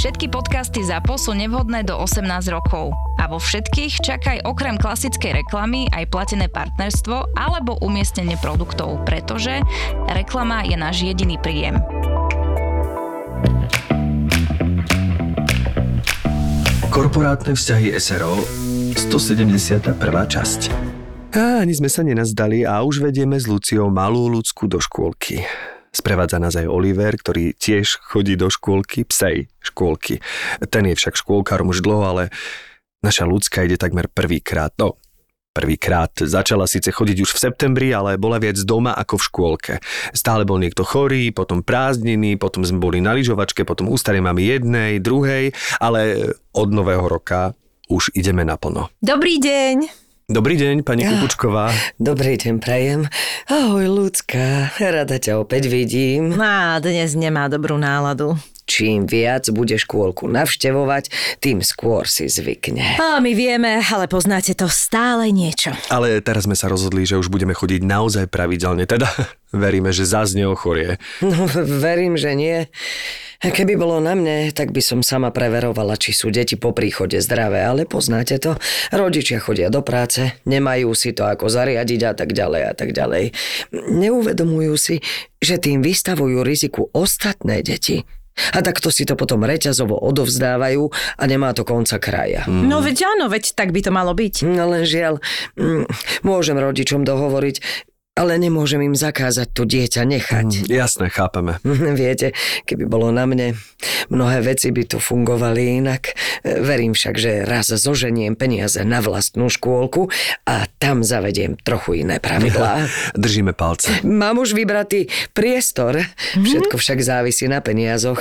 Všetky podcasty ZAPO sú nevhodné do 18 rokov. A vo všetkých čakaj okrem klasickej reklamy aj platené partnerstvo alebo umiestnenie produktov, pretože reklama je náš jediný príjem. Korporátne vzťahy SRO 171. časť a ani sme sa nenazdali a už vedieme s Luciou malú ľudskú do škôlky. Sprevádza nás aj Oliver, ktorý tiež chodí do škôlky, psej škôlky. Ten je však škôlkárom už dlho, ale naša ľudská ide takmer prvýkrát. No, Prvýkrát začala síce chodiť už v septembri, ale bola viac doma ako v škôlke. Stále bol niekto chorý, potom prázdniny, potom sme boli na lyžovačke, potom u starej mamy jednej, druhej, ale od nového roka už ideme naplno. Dobrý deň. Dobrý deň, pani Kukučková. Dobrý deň, prajem. Ahoj, ľudská. Rada ťa opäť vidím. Má, dnes nemá dobrú náladu. Čím viac bude škôlku navštevovať, tým skôr si zvykne. A my vieme, ale poznáte to stále niečo. Ale teraz sme sa rozhodli, že už budeme chodiť naozaj pravidelne. Teda veríme, že zazne ochorie. No, verím, že nie. Keby bolo na mne, tak by som sama preverovala, či sú deti po príchode zdravé, ale poznáte to. Rodičia chodia do práce, nemajú si to ako zariadiť a tak ďalej a tak ďalej. Neuvedomujú si, že tým vystavujú riziku ostatné deti. A takto si to potom reťazovo odovzdávajú a nemá to konca kraja. Mm. No veď áno, veď tak by to malo byť. No len žiaľ, mm, môžem rodičom dohovoriť, ale nemôžem im zakázať to dieťa nechať. Mm, jasné, chápeme. Viete, keby bolo na mne, mnohé veci by tu fungovali inak. Verím však, že raz zoženiem peniaze na vlastnú škôlku a tam zavediem trochu iné pravidlá. Držíme palce. Mám už vybratý priestor. Mm-hmm. Všetko však závisí na peniazoch.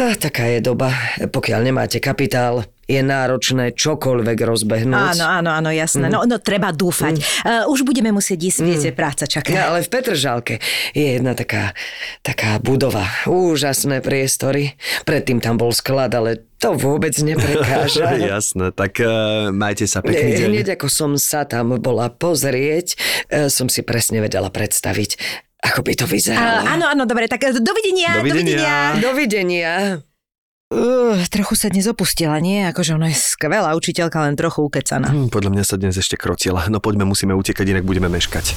A taká je doba. Pokiaľ nemáte kapitál, je náročné čokoľvek rozbehnúť. Áno, áno, áno, jasné. Mm. No, no treba dúfať. Mm. Uh, už budeme musieť ísť, mm. viete, práca čaká. No, ale v Petržalke je jedna taká, taká budova. Úžasné priestory. Predtým tam bol sklad, ale to vôbec neprekáža. Jasné, tak uh, majte sa pekný deň. Hneď ako som sa tam bola pozrieť, uh, som si presne vedela predstaviť, ako by to vyzeralo. Uh, áno, áno, dobre, tak dovidenia. Dovidenia. Dovidenia. dovidenia. Uh, trochu sa dnes opustila, nie? Akože ona je skvelá učiteľka, len trochu ukecaná. Hmm, podľa mňa sa dnes ešte krotila. No poďme, musíme utekať, inak budeme meškať.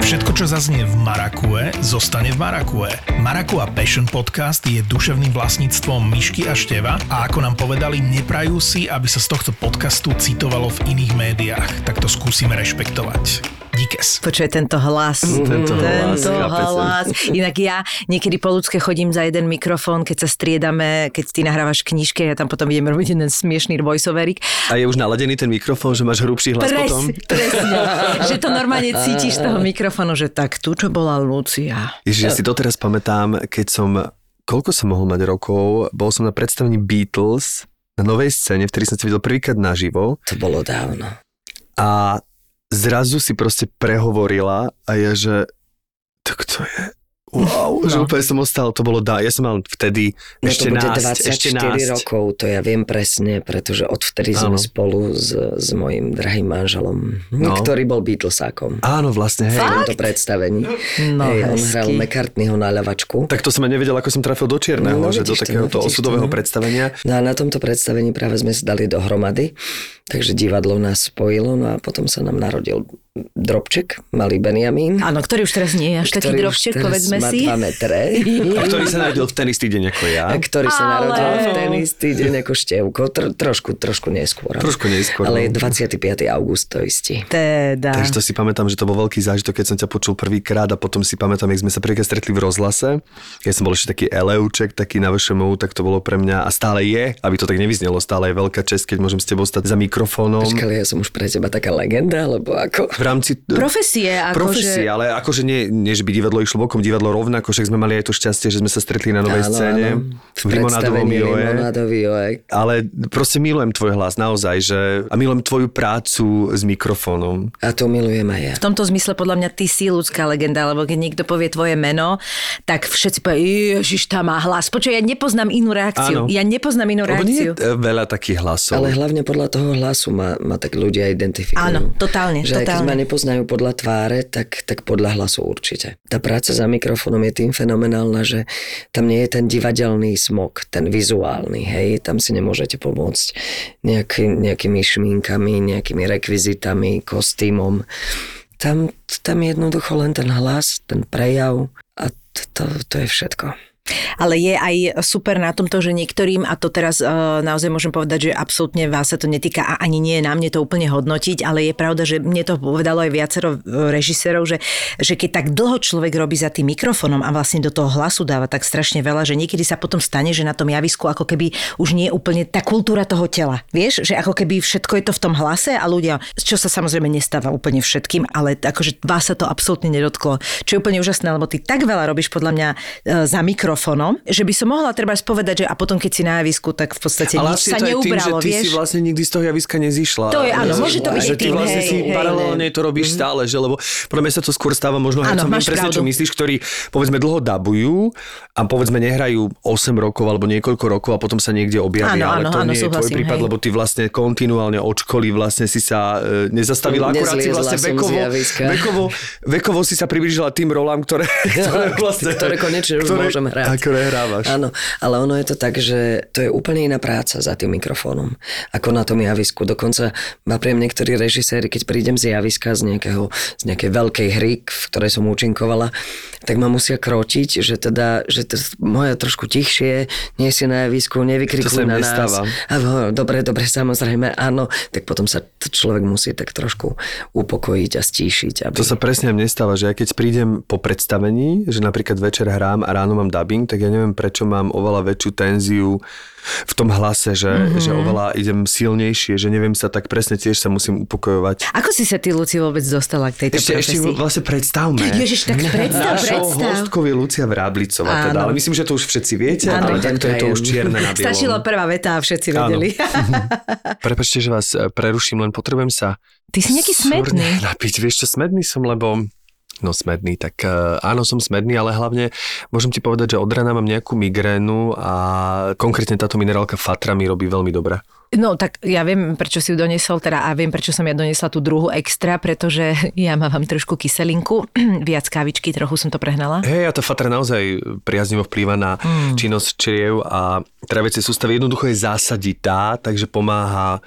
Všetko, čo zaznie v Marakue, zostane v Marakue. Marakua Passion Podcast je duševným vlastníctvom Myšky a Števa a ako nám povedali, neprajú si, aby sa z tohto podcastu citovalo v iných médiách. Tak to skúsime rešpektovať. Díkes. Počuje tento hlas. Mm, tento, tento hlas. hlas. Inak ja niekedy po ľudské chodím za jeden mikrofón, keď sa striedame, keď ty nahrávaš knižke, ja tam potom idem robiť jeden smiešný voiceoverik. A je už naladený ten mikrofón, že máš hrubší hlas Pres, potom? Presne. že to normálne cítiš z toho mikrofónu, že tak tu, čo bola Lucia. Ježiš, ja si doteraz pamätám, keď som, koľko som mohol mať rokov, bol som na predstavení Beatles na novej scéne, v ktorej som sa videl prvýkrát naživo. To bolo dávno. A zrazu si proste prehovorila a je, že to kto je? Wow, no. že úplne som ostal, to bolo dá. Ja som mal vtedy no ešte to bude násť, 24 ešte násť. rokov, to ja viem presne, pretože odvtedy sme spolu s, s mojim drahým manželom, No. ktorý bol Beatlesákom. Áno, vlastne, hej. v tomto predstavení. No, hej, on hral McCartneyho na ľavačku. Tak to som aj nevedel, ako som trafil do čierneho, No, že do to, takéhoto vidíš to, osudového no. predstavenia. No a na tomto predstavení práve sme sa dali dohromady, takže divadlo nás spojilo, no a potom sa nám narodil drobček, malý Benjamín. Áno, ktorý už teraz nie je až taký drobček, povedzme má si. 2 metre. A ktorý sa narodil v ten istý deň ako ja. A ktorý sa Ale- narodil v ten istý deň ako Števko, tr- trošku, trošku neskôr. Trošku neskôr, Ale no. je 25. august to istý. Teda. Takže to si pamätám, že to bol veľký zážitok, keď som ťa počul prvýkrát a potom si pamätám, jak sme sa prvýkrát stretli v rozhlase. Ja som bol ešte taký eleuček, taký na VŠMU, tak to bolo pre mňa a stále je, aby to tak nevyznelo, stále je veľká čest, keď môžem s tebou stať za mikrofónom. Počkali, ja som už pre teba taká legenda, alebo ako? V rámci... Profesie. Ako profesie, že... ale akože nie, nie, že by divadlo išlo bokom, divadlo rovnako, však sme mali aj to šťastie, že sme sa stretli na novej Áno, scéne. áno. V limonádovom joe. Ale proste milujem tvoj hlas, naozaj, že a milujem tvoju prácu s mikrofónom. A to milujem aj ja. V tomto zmysle podľa mňa ty si ľudská legenda, lebo keď niekto povie tvoje meno, tak všetci povie, ježiš, tá má hlas. Počuj, ja nepoznám inú reakciu. Áno. Ja nepoznám inú Lebo nie reakciu. je e, veľa takých hlasov. Ale hlavne podľa toho hlasu ma, ma tak ľudia identifikujú. Áno, totálne, Že totálne. Ma nepoznajú podľa tváre, tak, tak podľa hlasu určite. Tá práca za mikrofónom je tým fenomenálna, že tam nie je ten divadelný smog, ten vizuálny, hej, tam si nemôžete pomôcť nejaký, nejakými šminkami, nejakými rekvizitami, kostýmom. Tam, tam je jednoducho len ten hlas, ten prejav a to, to, to je všetko. Ale je aj super na tomto, že niektorým, a to teraz uh, naozaj môžem povedať, že absolútne vás sa to netýka a ani nie je na mne to úplne hodnotiť, ale je pravda, že mne to povedalo aj viacero e, režisérov, že, že keď tak dlho človek robí za tým mikrofónom a vlastne do toho hlasu dáva tak strašne veľa, že niekedy sa potom stane, že na tom javisku ako keby už nie je úplne tá kultúra toho tela. Vieš, že ako keby všetko je to v tom hlase a ľudia, čo sa samozrejme nestáva úplne všetkým, ale akože vás sa to absolútne nedotklo. Čo je úplne úžasné, lebo ty tak veľa robíš podľa mňa e, za mikrofónom, že by som mohla treba povedať, že a potom keď si na javisku, tak v podstate Ale nič asi sa to aj tým, že neubralo, ty vieš. si vlastne nikdy z toho javiska nezišla. To je, áno, môže to byť Že ty tým, vlastne hej, si hej, paralelne to robíš stále, že lebo podľa mňa sa to skôr stáva možno hercom, viem presne, čo pravdu. myslíš, ktorí povedzme dlho dabujú a povedzme nehrajú 8 rokov alebo niekoľko rokov a potom sa niekde objavia, Áno, ale áno, to áno, nie je tvoj prípad, hej. lebo ty vlastne kontinuálne od školy vlastne si sa e, nezastavila, akurát si vlastne vekovo, vekovo, vekovo si sa priblížila tým rolám, ktoré, ktoré vlastne... ktoré konečne už môžem hrať. A ktoré hrávaš. Áno, ale ono je to tak, že to je úplne iná práca za tým mikrofónom, ako na tom javisku. Dokonca napriem niektorí režiséri, keď prídem z javiska z, nejakého, z nejakej veľkej hry, v ktorej som účinkovala, tak ma musia krotiť, že teda, že to moje trošku tichšie, nie si na javisku, nevykrikuj na nestáva. nás. A, dobre, dobre, samozrejme, áno. Tak potom sa človek musí tak trošku upokojiť a stíšiť. Aby... To sa presne mne stáva, že ja keď prídem po predstavení, že napríklad večer hrám a ráno mám dubbing, tak ja neviem prečo mám oveľa väčšiu tenziu v tom hlase, že, mm-hmm. že oveľa idem silnejšie, že neviem sa tak presne tiež sa musím upokojovať. Ako si sa ty, Luci, vôbec dostala k tejto Ešte, ešte profesii? vlastne predstavme. Ježiš, tak predstav, Našou predstav. hostkou je Lucia Vráblicová, teda, ale myslím, že to už všetci viete, Áno. ale takto je to už čierne na bielom. Stačila prvá veta a všetci vedeli. Prepačte, že vás e, preruším, len potrebujem sa Ty si nejaký smedný. napiť. Vieš čo, smedný som, lebo No smedný, tak uh, áno, som smedný, ale hlavne môžem ti povedať, že od rána mám nejakú migrénu a konkrétne táto minerálka Fatra mi robí veľmi dobre. No tak ja viem, prečo si ju doniesol, teda a viem, prečo som ja doniesla tú druhú extra, pretože ja mám trošku kyselinku, viac kávičky, trochu som to prehnala. Hej, a tá Fatra naozaj priaznivo vplýva na mm. činnosť čriev a traviacej sústavy jednoducho je zásaditá, takže pomáha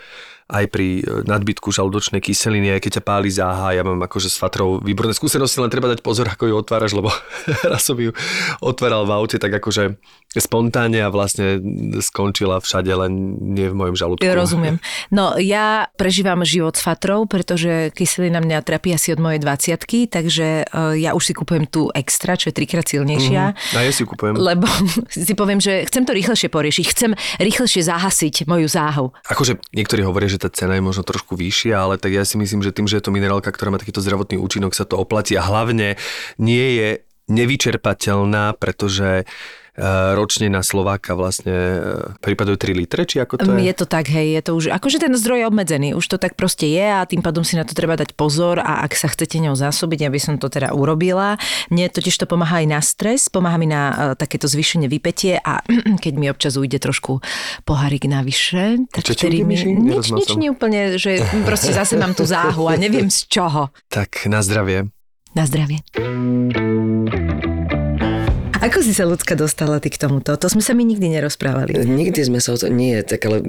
aj pri e, nadbytku žalúdočnej kyseliny, aj keď ťa páli záha, ja mám akože s fatrou výborné skúsenosti, len treba dať pozor, ako ju otváraš, lebo raz som ju otváral v aute, tak akože spontánne a vlastne skončila všade, len nie v mojom žalúdku. Rozumiem. No ja prežívam život s fatrou, pretože kyselina mňa trapí asi od mojej 20 takže uh, ja už si kupujem tú extra, čo je trikrát silnejšia. Mm, a ja si ju kupujem. Lebo si poviem, že chcem to rýchlejšie poriešiť, chcem rýchlejšie zahasiť moju záhu. Akože niektorí hovoria, že tá cena je možno trošku vyššia, ale tak ja si myslím, že tým, že je to minerálka, ktorá má takýto zdravotný účinok, sa to oplatí a hlavne nie je nevyčerpateľná, pretože ročne na Slováka vlastne e, pripadajú 3 litre, či ako to je? Je to tak, hej, je to už, akože ten zdroj je obmedzený, už to tak proste je a tým pádom si na to treba dať pozor a ak sa chcete ňou zásobiť, aby som to teda urobila. Mne totiž to pomáha aj na stres, pomáha mi na uh, takéto zvýšenie vypetie a keď mi občas ujde trošku pohárik navyše, tak Čo ujde, mi... Nič, nič, som. nie úplne, že proste zase mám tú záhu a neviem z čoho. Tak na zdravie. Na zdravie. Ako si sa ľudská dostala ty k tomuto? To sme sa mi nikdy nerozprávali. Nikdy sme sa o to... Nie, tak ale...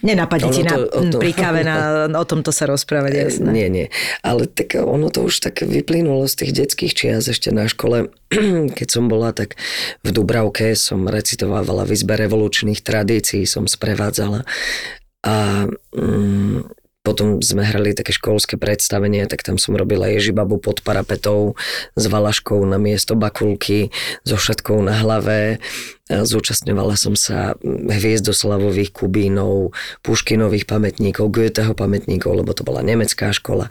Nenapadne ti na to- o to- pri káve na, o tomto sa rozprávať, jasné. Nie, nie. Ale tak ono to už tak vyplynulo z tých detských čias ešte na škole. Keď som bola tak v Dubravke, som recitovávala v izbe revolučných tradícií, som sprevádzala. A mm, potom sme hrali také školské predstavenie, tak tam som robila Ježibabu pod parapetou s valaškou na miesto bakulky, so všetkou na hlave. Zúčastňovala som sa hviezdoslavových Kubínov, Puškinových pamätníkov, Goetheho pamätníkov, lebo to bola nemecká škola.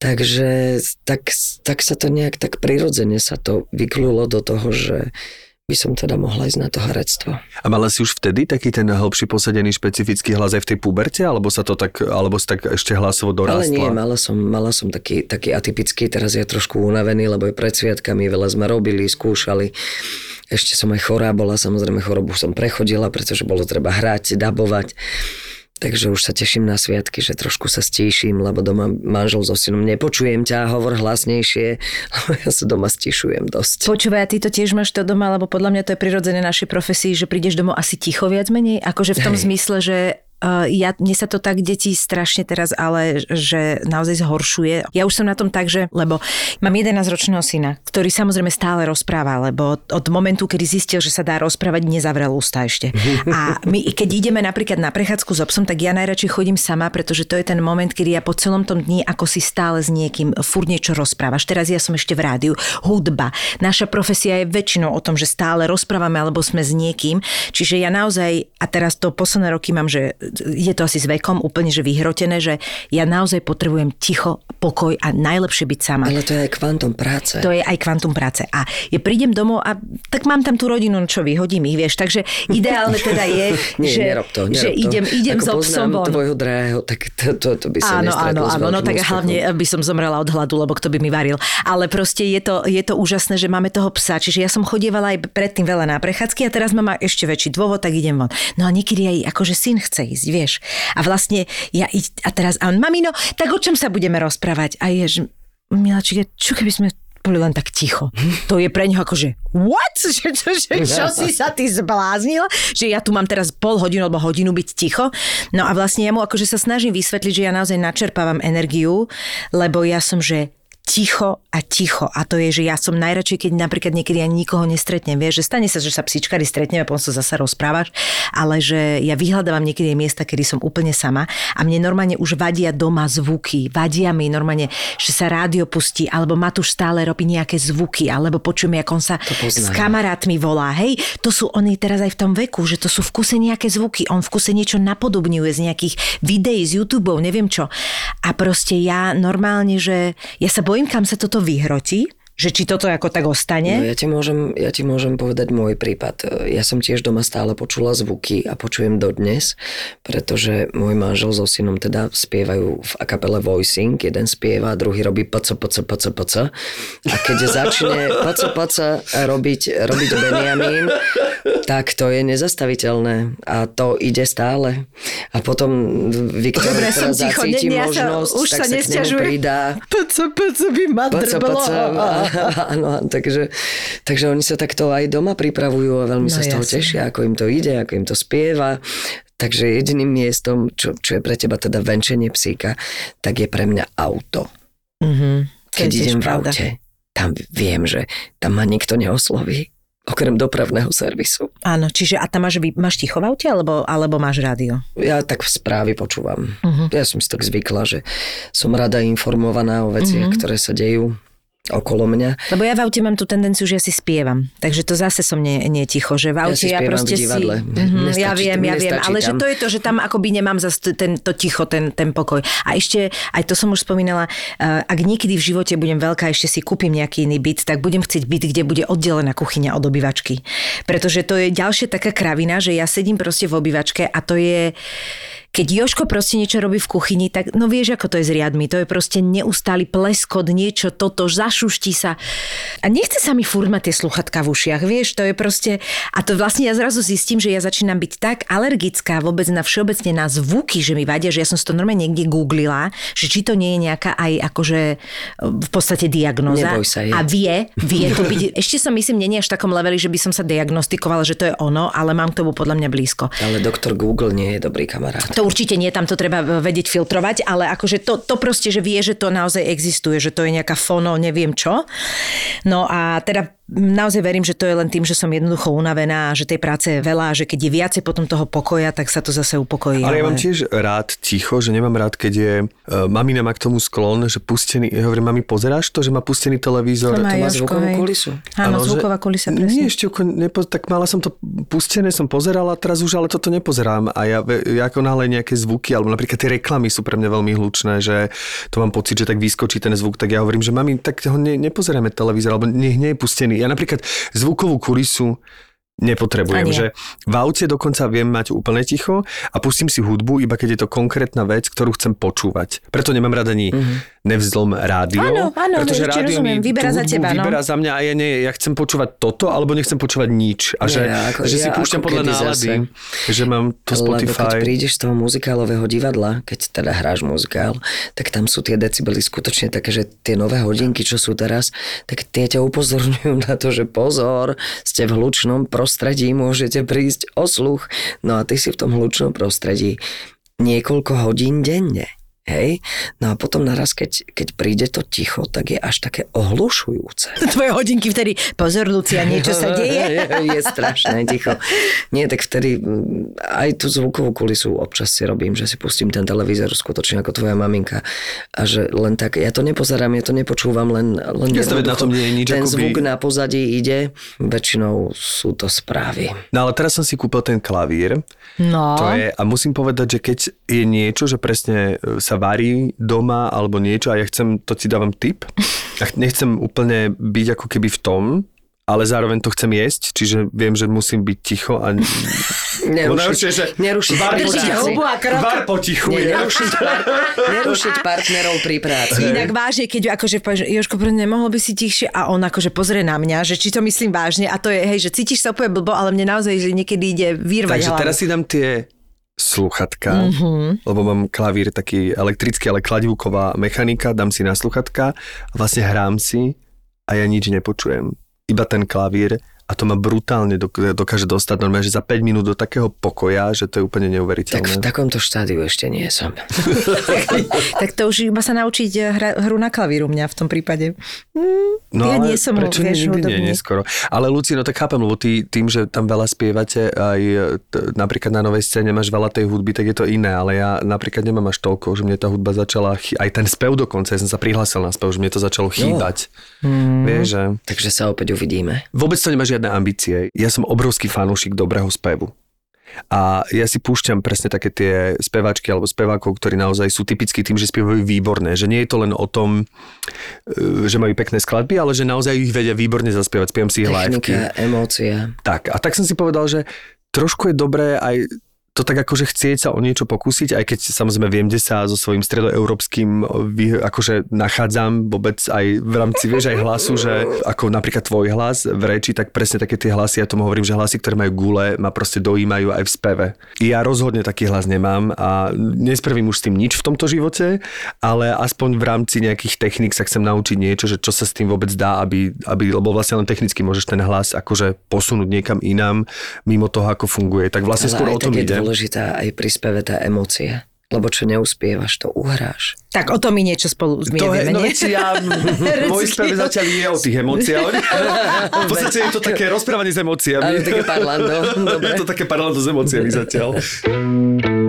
Takže tak, tak sa to nejak tak prirodzene sa to vyklulo do toho, že by som teda mohla ísť na to herectvo. A mala si už vtedy taký ten hlbší posadený špecifický hlas aj v tej puberte, alebo sa to tak, alebo si tak ešte hlasovo dorástla? Ale nie, mala som, mala som taký, taký atypický, teraz je trošku unavený, lebo je pred sviatkami, veľa sme robili, skúšali. Ešte som aj chorá bola, samozrejme chorobu som prechodila, pretože bolo treba hrať, dabovať. Takže už sa teším na sviatky, že trošku sa stíšim, lebo doma manžel so synom nepočujem ťa, hovor hlasnejšie, lebo ja sa doma stíšujem dosť. Počúvaj, ty to tiež máš to doma, lebo podľa mňa to je prirodzené našej profesii, že prídeš domov asi ticho viac menej, akože v tom Hej. zmysle, že ja, mne sa to tak deti strašne teraz, ale že naozaj zhoršuje. Ja už som na tom tak, že, lebo mám 11-ročného syna, ktorý samozrejme stále rozpráva, lebo od momentu, kedy zistil, že sa dá rozprávať, nezavrel ústa ešte. A my, keď ideme napríklad na prechádzku s obsom, tak ja najradšej chodím sama, pretože to je ten moment, kedy ja po celom tom dni ako si stále s niekým fur niečo rozprávaš. Teraz ja som ešte v rádiu, hudba. Naša profesia je väčšinou o tom, že stále rozprávame alebo sme s niekým. Čiže ja naozaj, a teraz to posledné roky mám, že je to asi s vekom úplne že vyhrotené, že ja naozaj potrebujem ticho, pokoj a najlepšie byť sama. Ale to je aj kvantum práce. To je aj kvantum práce. A ja prídem domov a tak mám tam tú rodinu, čo vyhodím ich, vieš. Takže ideálne teda je, Nie, že, nerob to, nerob že to. idem, idem so psom von. tvojho drahého, tak to, to, to by sa áno, áno, áno, no tak úspechom. hlavne by som zomrela od hladu, lebo kto by mi varil. Ale proste je to, je to úžasné, že máme toho psa. Čiže ja som chodievala aj predtým veľa na prechádzky a teraz mám ešte väčší dôvod, tak idem von. No a niekedy aj akože syn chce ísť, vieš. A vlastne ja a teraz, a on, mamino, tak o čom sa budeme rozprávať? A je, že, čo keby sme boli len tak ticho. To je pre neho akože what? Že, čo, že, čo si sa ty zbláznil? Že ja tu mám teraz pol hodinu alebo hodinu byť ticho. No a vlastne ja mu akože sa snažím vysvetliť, že ja naozaj načerpávam energiu, lebo ja som, že ticho a ticho. A to je, že ja som najradšej, keď napríklad niekedy ani nikoho nestretnem. Vieš, že stane sa, že sa psičkari stretneme potom sa zase rozprávaš, ale že ja vyhľadávam niekedy miesta, kedy som úplne sama a mne normálne už vadia doma zvuky. Vadia mi normálne, že sa rádio pustí, alebo Matúš stále robí nejaké zvuky, alebo počujem, ako on sa s kamarátmi volá. Hej, to sú oni teraz aj v tom veku, že to sú v kuse nejaké zvuky. On v kuse niečo napodobňuje z nejakých videí z YouTube, neviem čo. A proste ja normálne, že ja sa bojím bojím, kam sa toto vyhrotí, že či toto ako tak ostane? No ja ti, môžem, ja ti môžem povedať môj prípad. Ja som tiež doma stále počula zvuky a počujem dodnes, pretože môj manžel so synom teda spievajú v akapele voicing. Jeden spieva, druhý robí pc, pc, pc, pc. A keď začne pc, pc robiť, robiť Benjamin, tak to je nezastaviteľné a to ide stále. A potom Viktor Dobre, som ticho, zacíti ne, možnosť, sa, už tak sa, sa k nemu pridá. Pc, pc by ma drblo. Áno, takže, takže oni sa takto aj doma pripravujú a veľmi no, sa z toho jasne. tešia, ako im to ide, ako im to spieva. Takže jediným miestom, čo, čo je pre teba teda venčenie psíka, tak je pre mňa auto. Mm-hmm. Keď idem v aute, tam viem, že tam ma nikto neosloví okrem dopravného servisu. Áno, čiže a tam máš, máš ticho v aute, alebo, alebo máš rádio? Ja tak správy počúvam. Uh-huh. Ja som si tak zvykla, že som rada informovaná o veciach, uh-huh. ktoré sa dejú okolo mňa. Lebo ja v aute mám tú tendenciu, že ja si spievam. Takže to zase som nie, nie ticho, že v aute ja, ja proste v divadle. si... Mm-hmm, ja viem, ja viem, ale tam. že to je to, že tam akoby nemám zase ten, to ticho, ten, ten pokoj. A ešte, aj to som už spomínala, uh, ak niekedy v živote budem veľká, ešte si kúpim nejaký iný byt, tak budem chcieť byt, kde bude oddelená kuchyňa od obývačky. Pretože to je ďalšia taká kravina, že ja sedím proste v obývačke a to je keď Joško proste niečo robí v kuchyni, tak no vieš, ako to je s riadmi. To je proste neustály pleskot, niečo, toto, zašuští sa. A nechce sa mi furt mať tie sluchatka v ušiach, vieš, to je proste... A to vlastne ja zrazu zistím, že ja začínam byť tak alergická vôbec na všeobecne na zvuky, že mi vadia, že ja som si to normálne niekde googlila, že či to nie je nejaká aj akože v podstate diagnoza. Neboj sa, je. A vie, vie to byť. Ešte som myslím, nie až v takom leveli, že by som sa diagnostikovala, že to je ono, ale mám k tomu podľa mňa blízko. Ale doktor Google nie je dobrý kamarát. To určite nie, tam to treba vedieť filtrovať, ale akože to, to proste, že vie, že to naozaj existuje, že to je nejaká fono, neviem čo. No a teda naozaj verím, že to je len tým, že som jednoducho unavená a že tej práce je veľa a že keď je viacej potom toho pokoja, tak sa to zase upokojí. Ale ja mám tiež rád ticho, že nemám rád, keď je, uh, mamina má k tomu sklon, že pustený, ja hovorím, mami, pozeráš to, že má pustený televízor? To má To má zvukovú hej. kulisu. Áno, že- zvuková kulisa, presne. Nie, ešte nepo, tak mala som to pustené, som pozerala, teraz už ale toto nepozerám. A ja, ja ako náhle nejaké zvuky, alebo napríklad tie reklamy sú pre mňa veľmi hlučné, že to mám pocit, že tak vyskočí ten zvuk, tak ja hovorím, že mami, tak ho ne, nepozeráme televízor, alebo nech nie je pustený. Ja napríklad zvukovú kulisu nepotrebujem, že v aute dokonca viem mať úplne ticho a pustím si hudbu, iba keď je to konkrétna vec, ktorú chcem počúvať. Preto nemám rada ani mm-hmm. nevzlom rádio, Áno, áno, pretože rádio rozumiem, mi vyberá za teba, no. vyberá za mňa a ja nie, ja chcem počúvať toto, alebo nechcem počúvať nič. A že, ako- že si ja púšťam ako podľa nálady, že mám to Lebo keď Spotify. prídeš z toho muzikálového divadla, keď teda hráš muzikál, tak tam sú tie decibely skutočne také, že tie nové hodinky, čo sú teraz, tak tie ťa upozorňujú na to, že pozor, ste v hlučnom prostredí, môžete prísť o sluch. No a ty si v tom hlučnom prostredí niekoľko hodín denne. Hej? No a potom naraz, keď, keď príde to ticho, tak je až také ohlušujúce. Tvoje hodinky vtedy, pozor Lucia, niečo sa deje. je, je strašné ticho. Nie, tak vtedy mm, aj tú zvukovú kulisu občas si robím, že si pustím ten televízor skutočne ako tvoja maminka. A že len tak, ja to nepozerám, ja to nepočúvam, len, len Ja to na tom nie je nič, ten akoby- zvuk na pozadí ide, väčšinou sú to správy. No ale teraz som si kúpil ten klavír. No. To je, a musím povedať, že keď je niečo, že presne e, sa varí doma alebo niečo a ja chcem, to ti dávam tip, a ch- nechcem úplne byť ako keby v tom, ale zároveň to chcem jesť, čiže viem, že musím byť ticho a... Je, že nerušiť var Držíte hubu a krok. Var potichu Nie, nerušiť, par- nerušiť partnerov pri práci. Inak vážne, keď akože povieš, že Jožko, pre nemohol by si tichšie a on akože pozrie na mňa, že či to myslím vážne a to je, hej, že cítiš sa úplne blbo, ale mne naozaj, že niekedy ide vyrvať Takže hlavu. teraz si dám tie sluchatka, mm-hmm. lebo mám klavír taký elektrický, ale kladivková mechanika, dám si na sluchatka a vlastne hrám si a ja nič nepočujem. Iba ten klavír a to ma brutálne dok- dokáže dostať normálne, že za 5 minút do takého pokoja, že to je úplne Tak v neuveriteľné. takomto štádiu ešte nie som. tak to už iba sa naučiť hra, hru na klavíru mňa v tom prípade. No ja nie som, prečo vieš, nikdy nie, neskoro. Ale Luci, no tak chápem, lebo ty tým, že tam veľa spievate, aj t- napríklad na novej scéne máš veľa tej hudby, tak je to iné, ale ja napríklad nemám až toľko, že mne tá hudba začala, chy- aj ten spev dokonca, ja som sa prihlásil na spev, že mne to začalo chýbať. Hmm. Vieš, že... Takže sa opäť uvidíme. Vôbec to nemá žiadne ambície. Ja som obrovský fanúšik dobrého spevu. A ja si púšťam presne také tie speváčky alebo spevákov, ktorí naozaj sú typickí tým, že spievajú výborné. Že nie je to len o tom, e, že majú pekné skladby, ale že naozaj ich vedia výborne zaspievať. Spievam si ich liveky. Technika, emócia. Tak, a tak som si povedal, že trošku je dobré aj to tak akože chcieť sa o niečo pokúsiť, aj keď samozrejme viem, kde sa so svojím stredoeurópskym akože nachádzam vôbec aj v rámci, vieš, aj hlasu, že ako napríklad tvoj hlas v reči, tak presne také tie hlasy, ja tomu hovorím, že hlasy, ktoré majú gule, ma proste dojímajú aj v speve. Ja rozhodne taký hlas nemám a nespravím už s tým nič v tomto živote, ale aspoň v rámci nejakých techník sa chcem naučiť niečo, že čo sa s tým vôbec dá, aby, aby lebo vlastne len technicky môžeš ten hlas akože posunúť niekam inám, mimo toho, ako funguje. Tak vlastne skôr Ale o aj tom ide. Dôležitá aj pri speve tá emócia. Lebo čo neuspievaš, to uhráš. Tak o tom my niečo spolu To je, zmierime, no ja, môj spev zatiaľ je o tých emóciách. V podstate je to také rozprávanie s emóciami. Ale také parlando, dobre. Je to také parlando s emóciami zatiaľ.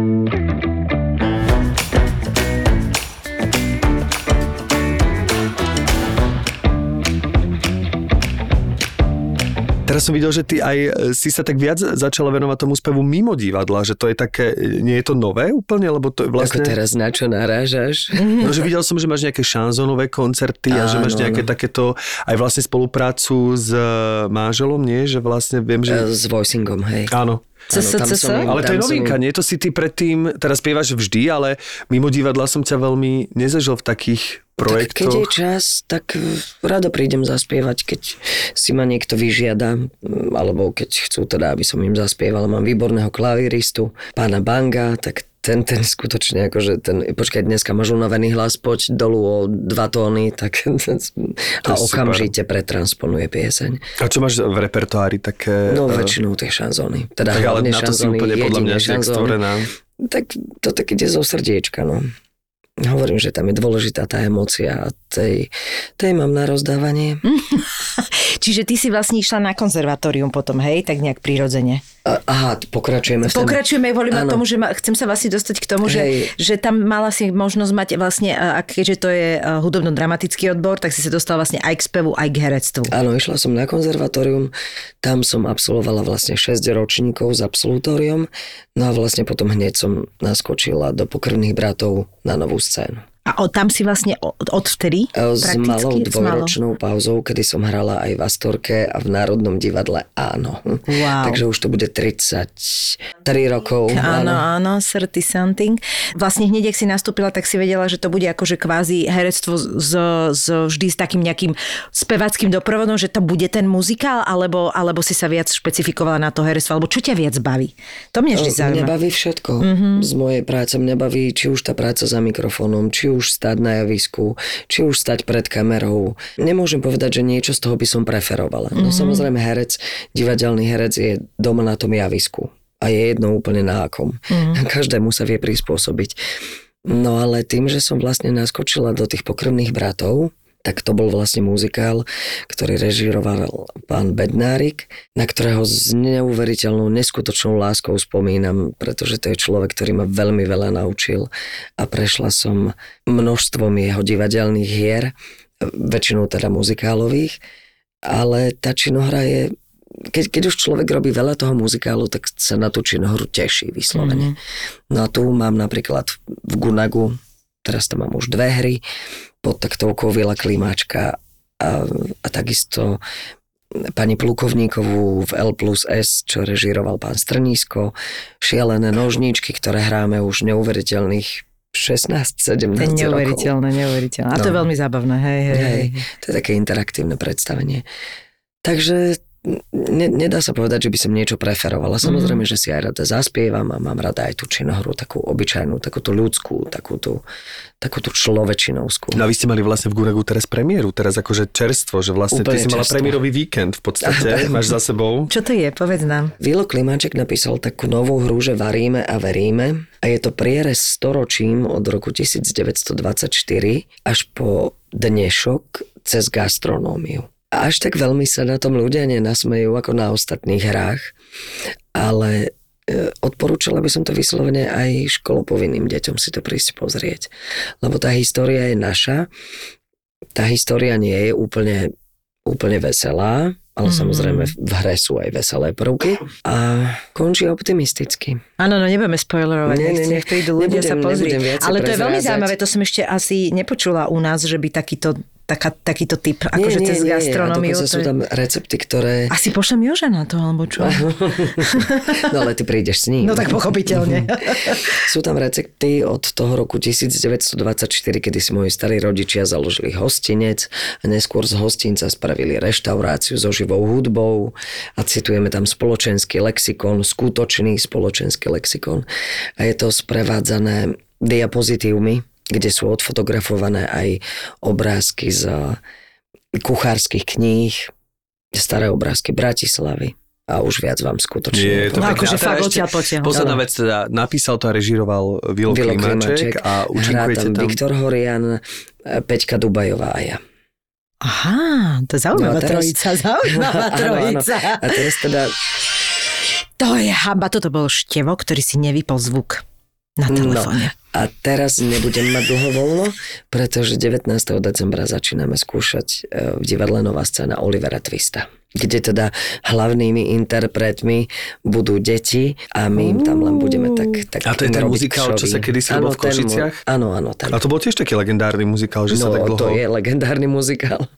Teraz som videl, že ty aj e, si sa tak viac začala venovať tomu spevu mimo divadla, že to je také, nie je to nové úplne, lebo to je Vlastne... Ako teraz na čo narážaš? No, že videl som, že máš nejaké šanzonové koncerty a že máš Áno, nejaké áno. takéto, aj vlastne spoluprácu s e, manželom, nie? Že vlastne viem, že... E, S voicingom, hej. Áno. Im- Ale to je novinka, nie? To si ty predtým, teraz spievaš vždy, ale mimo divadla som ťa veľmi nezažil v takých Tak keď je projektoch. čas, tak eh, rado prídem zaspievať, keď si ma niekto vyžiada, mm, alebo keď chcú teda, aby som im zaspieval. Mám výborného klaviristu, pána Banga, tak ten, ten skutočne akože ten, počkaj, dneska máš unavený hlas, poď dolu o dva tóny, tak a je super. okamžite pretransponuje pieseň. A čo máš v repertoári také... No e, väčšinou tie šanzóny. Teda tak ale na to si úplne podľa mňa stvorená. Tak to tak ide zo srdiečka, no. Hovorím, že tam je dôležitá tá emócia a tej, tej mám na rozdávanie. Čiže ty si vlastne išla na konzervatórium potom, hej, tak nejak prirodzene. Aha, pokračujeme v. Pokračujeme Áno. tomu, že ma, chcem sa vlastne dostať k tomu, že, Hej. že tam mala si možnosť mať vlastne, a keďže to je hudobno-dramatický odbor, tak si sa dostala vlastne aj k spevu, aj k herectvu. Áno, išla som na konzervatórium, tam som absolvovala vlastne 6 ročníkov s absolutóriom, no a vlastne potom hneď som naskočila do pokrvných bratov na novú scénu. A o, tam si vlastne od, odvtedy E, S malou dvojročnou pauzou, kedy som hrala aj v Astorke a v Národnom divadle Áno. Wow. Takže už to bude 33 rokov. Áno, áno, 30 something. Vlastne hneď, ak si nastúpila, tak si vedela, že to bude akože kvázi herectvo z, z, vždy s takým nejakým spevackým doprovodom, že to bude ten muzikál, alebo, alebo si sa viac špecifikovala na to herectvo, alebo čo ťa viac baví? To mňa vždy Mňa zaujíma. baví všetko Mhm. mm-hmm. z mojej práce. Mňa baví či už tá práca za mikrofónom, či už stať na javisku, či už stať pred kamerou. Nemôžem povedať, že niečo z toho by som preferovala. Mhm. No samozrejme herec, divadelný herec je doma na tom javisku. A je jedno úplne na akom. Mhm. Každému sa vie prispôsobiť. No ale tým, že som vlastne naskočila do tých pokrvných bratov, tak to bol vlastne muzikál, ktorý režíroval pán Bednárik, na ktorého s neuveriteľnou, neskutočnou láskou spomínam, pretože to je človek, ktorý ma veľmi veľa naučil a prešla som množstvom jeho divadelných hier, väčšinou teda muzikálových, ale tá činohra je keď, keď už človek robí veľa toho muzikálu, tak sa na tú činohru teší vyslovene. Mm-hmm. No a tu mám napríklad v Gunagu, teraz tam mám už dve hry, pod taktovkou Vila Klimáčka a, a takisto pani Plukovníkovú v L plus S, čo režíroval pán Strnísko, šialené nožníčky, ktoré hráme už neuveriteľných 16-17 To je rokov. neuveriteľné, neuveriteľné. A to je No. veľmi zábavné, hej, hej. Hej, to je také interaktívne predstavenie. Takže ne, nedá sa povedať, že by som niečo preferovala. Samozrejme, že si aj rada zaspievam a mám rada aj tú činohru, takú obyčajnú, takú tú ľudskú, takú tú, takú tú človečinovskú. No a vy ste mali vlastne v Gunagu teraz premiéru, teraz akože čerstvo, že vlastne ty Úplne si mala čerstvo. premiérový víkend v podstate, máš za sebou. Čo to je? Povedz nám. Vilo Klimáček napísal takú novú hru, že varíme a veríme a je to prierez storočím od roku 1924 až po dnešok cez gastronómiu. Až tak veľmi sa na tom ľudia nenasmejú ako na ostatných hrách, ale e, odporúčala by som to vyslovene aj školopovinným deťom si to prísť pozrieť. Lebo tá história je naša, tá história nie je úplne, úplne veselá, ale Mhm. samozrejme v hre sú aj veselé prvky a končí optimisticky. Áno, no nebudeme spoilerovať, Nie, nie, nech prídu ľudia sa Nebudem- pozrieť. nebudem viacej Ale to je veľmi zaujímavé, to som ešte asi nepočula u nás, že by takýto, taká, takýto typ, akože cez gastronómiu. A dokonca to sú tam recepty, ktoré... Asi pošlem Joža na to, alebo čo? No ale ty prídeš s ním. No tak pochopiteľne. Sú tam recepty od toho roku 1924, kedy si moji starí rodičia založili hostinec a neskôr z hostinca spravili reštauráciu so živou hudbou a citujeme tam spoločenský lexikon, skutočný spoločenský lexikon a je to sprevádzané diapozitívmi, kde sú odfotografované aj obrázky z kuchárskych kníh, staré obrázky Bratislavy a už viac vám skutočne Je to No akože A teda fakt ešte odtiaľ potiaľ. Posledná Áno. vec teda, napísal to a režíroval Vilo, Vilo Klimáček a účinkujete tam tam. Viktor Horian, e, Peťka Dubajová a ja. Aha, to je zaujímavá No teraz- trojica, zaujímavá Áno, áno. trojica. A teraz teda, To je hamba, toto bol števo, ktorý si nevypol zvuk na No. telefóne. a teraz nebudem mať dlho voľno, pretože 19. decembra začíname skúšať e, v divadle Nová scéna Olivera Twista kde teda hlavnými interpretmi budú deti a my im tam len budeme tak, tak A to je ten muzikál, čo sa robil Áno, v Košiciach? Áno, áno. Ten. A to bol tiež taký legendárny muzikál, že sa no, tak dlho... to je legendárny muzikál.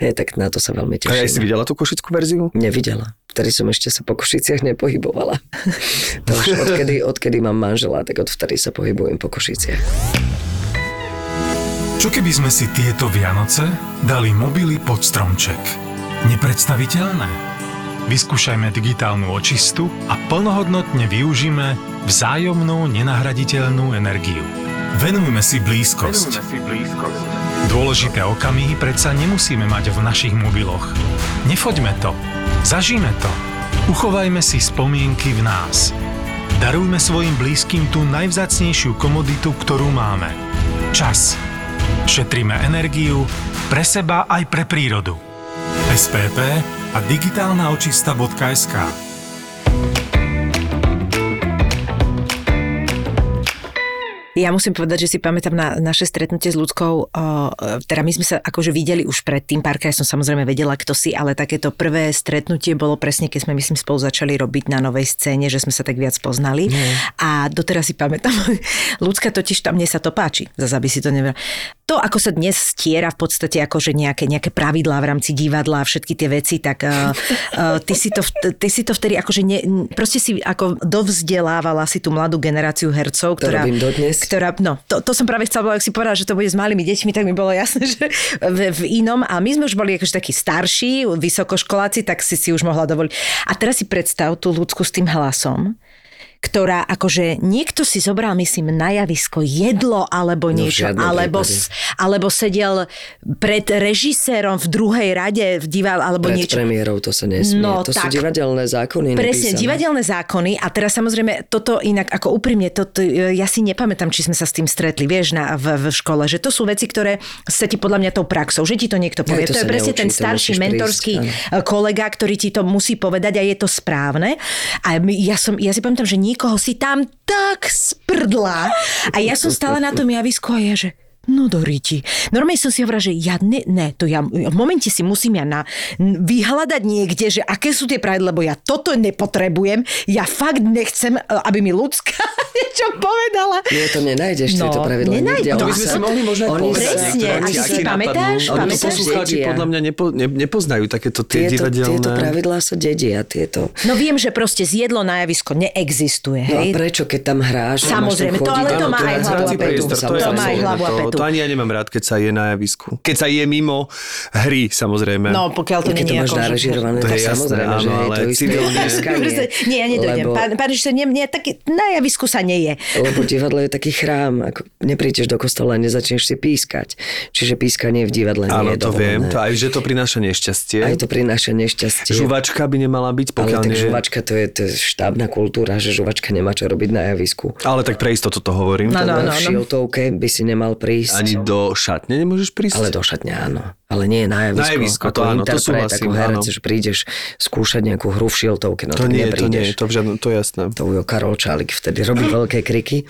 Hej, tak na to sa veľmi A aj si teším. videla tú košickú verziu? Nevidela. Vtedy som ešte sa po Košiciach nepohybovala. to už odkedy, odkedy mám manžela, tak odvtedy sa pohybujem po Košiciach. Čo keby sme si tieto Vianoce dali mobily pod stromček? Nepredstaviteľné? Vyskúšajme digitálnu očistu a plnohodnotne využíme vzájomnú nenahraditeľnú energiu. Venujme si blízkosť. Dôležité okamihy predsa nemusíme mať v našich mobiloch. Nefoďme to. Zažíme to. Uchovajme si spomienky v nás. Darujme svojim blízkym tú najvzácnejšiu komoditu, ktorú máme. Čas. Šetríme energiu pre seba aj pre prírodu. SPP a digitálna očista.sk. Ja musím povedať, že si pamätám na naše stretnutie s ľudskou, teda my sme sa akože videli už predtým, párkrát som samozrejme vedela, kto si, ale takéto prvé stretnutie bolo presne, keď sme myslím spolu začali robiť na novej scéne, že sme sa tak viac poznali. Mm. A doteraz si pamätám, ľudská totiž tam, mne sa to páči, zase aby si to nevedela. To, ako sa dnes stiera v podstate akože nejaké, nejaké pravidlá v rámci divadla a všetky tie veci, tak uh, uh, ty, si to, ty si to vtedy akože ne, proste si ako dovzdelávala si tú mladú generáciu hercov, ktorá... To robím dodnes ktorá, no, to, to som práve chcela, ak si povedala, že to bude s malými deťmi, tak mi bolo jasné, že v, v inom. A my sme už boli akože takí starší, vysokoškoláci, tak si si už mohla dovoliť. A teraz si predstav tú ľudskú s tým hlasom ktorá akože niekto si zobral, myslím, na javisko jedlo alebo no, niečo, no, alebo, alebo sedel pred režisérom v druhej rade v dival alebo pred niečo. premiérou to sa nesmie. No, to tak, sú divadelné zákony. Presne, nepísané. divadelné zákony a teraz samozrejme toto inak ako úprimne, toto, ja si nepamätám, či sme sa s tým stretli, vieš, na, v, v škole, že to sú veci, ktoré sa ti podľa mňa tou praxou, že ti to niekto povie. to, to je presne ten starší mentorský prísť, kolega, ktorý ti to musí povedať a je to správne. A ja, som, ja si pamätám, že nikoho si tam tak sprdla. A ja som stále na tom javisku a ja, že No do ríti. Normálne som si hovorila, že ja ne, ne, to ja v momente si musím ja na, vyhľadať niekde, že aké sú tie pravidla, lebo ja toto nepotrebujem. Ja fakt nechcem, aby mi ľudská niečo povedala. Nie, to nenájdeš, no, tieto pravidla nenájdeš. niekde. To by sme si mohli možno aj povedať. Presne, a ty si pamätáš? To poslucháči podľa mňa nepo, ne, nepoznajú takéto tie tieto, divadelné... Tieto pravidlá sa dedia, tieto. No viem, že proste zjedlo na javisko neexistuje, hej? No a prečo, keď tam hráš? Samozrejme, to, ale to má aj hlavu a petu. To má aj hlavu a petu to ani ja nemám rád, keď sa je na javisku. Keď sa je mimo hry, samozrejme. No, pokiaľ to nie je ako... to tak je jasné, samozrejme, áno, že ale je to isté. civilne... nie, ja nedojdem. Lebo... Pán, pán nie, nie, taký, na javisku sa nie je. Lebo divadlo je taký chrám. Ako neprídeš do kostola a nezačneš si pískať. Čiže pískanie v divadle nie áno, je to dovolené. viem. To aj, že to prináša nešťastie. Aj to prináša nešťastie. Žuvačka by nemala byť, pokiaľ ale tak nie... žuvačka to je, to je štábna kultúra, že žuvačka nemá čo robiť na javisku. Ale tak pre istotu to hovorím. No, no, no, v šiltovke by si nemal prísť. Ani do šatne nemôžeš prísť? Ale do šatne áno. Ale nie na javisku. Na javisku, ako to áno, to súhlasím, ako herec, áno. že prídeš skúšať nejakú hru v šiltovke, no to nie, to nie, to, v žiadnom, to je jasné. To Ujo Karol Čálik vtedy robí veľké kriky.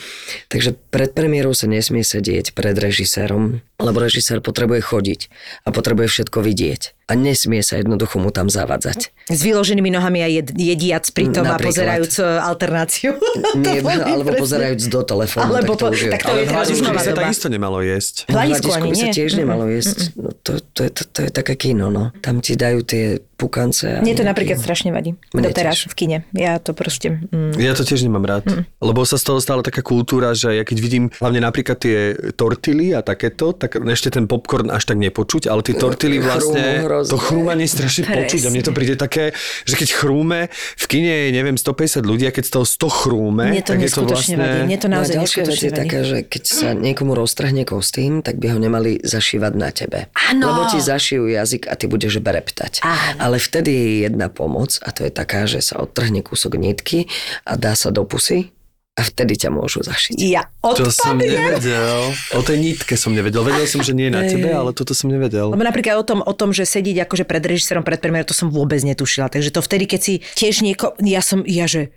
Takže pred premiérou sa nesmie sedieť pred režisérom, lebo režisér potrebuje chodiť a potrebuje všetko vidieť. A nesmie sa jednoducho mu tam zavadzať. S vyloženými nohami a jed, jediac pritom a Napríklad. pozerajúc e, alternáciu. Nie, alebo presne. pozerajúc do telefónu. Alebo tak to po- už je. tak to Ale je v teraz už sa takisto nemalo jesť. V hľadisku hľadisku ani by sa tiež nemalo jesť. No, to, to, je, to, to je také kino, no. Tam ti dajú tie pukance. A Mne to napríklad strašne vadí. Mne Doteraz tiež. v kine. Ja to proste... Mm. Ja to tiež nemám rád, mm. lebo sa z toho stala taká kultúra, že ja keď vidím hlavne napríklad tie tortily a takéto, tak ešte ten popcorn až tak nepočuť, ale tie tortily vlastne, Chrúmu hrozne. to chrúmanie strašne počuť a mne to príde také, že keď chrúme, v kine je neviem 150 ľudí a keď z toho 100 chrúme, Mne to tak je to vlastne... vadí. Mne to No naozaj ďalšia vec je taká, že keď sa niekomu roztrhne kostým, tak by ho nemali zašívať na tebe. Áno. Lebo ti zašijú jazyk a ty budeš breptať. Áno. Ale vtedy je jedna pomoc a to je taká, že sa odtrhne kúsok nitky a dá sa do pusy a vtedy ťa môžu zašiť. Ja To som odpadnem. nevedel. O tej nitke som nevedel. Vedel som, že nie je na tebe, ale toto som nevedel. Lebo napríklad o tom, o tom, že sedieť akože pred režisérom, pred premiérou, to som vôbec netušila. Takže to vtedy, keď si tiež nieko... Ja som, ja že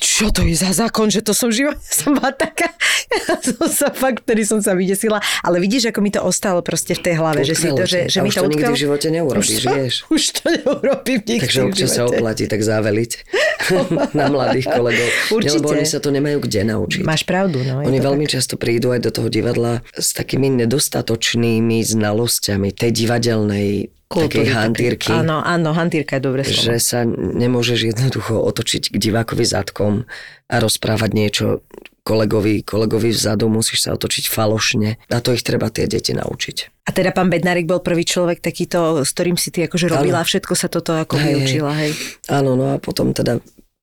čo to je za zákon, že to som živo, som bola taká, ja som sa fakt, ktorý som sa vydesila, ale vidíš, ako mi to ostalo proste v tej hlave, že si to, že, že mi to to nikdy v živote neurobíš, už to, vieš. Už to neurobím nikdy Takže občas sa oplatí tak zaveliť na mladých kolegov. Určite. Lebo oni sa to nemajú kde naučiť. Máš pravdu, no. Oni veľmi tak. často prídu aj do toho divadla s takými nedostatočnými znalosťami tej divadelnej takej Kultúry hantírky. Áno, áno, hantírka je dobré slovo. že sa nemôžeš jednoducho otočiť k divákovi zadkom a rozprávať niečo kolegovi, kolegovi vzadu, musíš sa otočiť falošne. A to ich treba tie deti naučiť. A teda pán Bednárik bol prvý človek takýto, s ktorým si ty akože robila, všetko sa toto ako hej. vyučila, hej. Áno, no a potom teda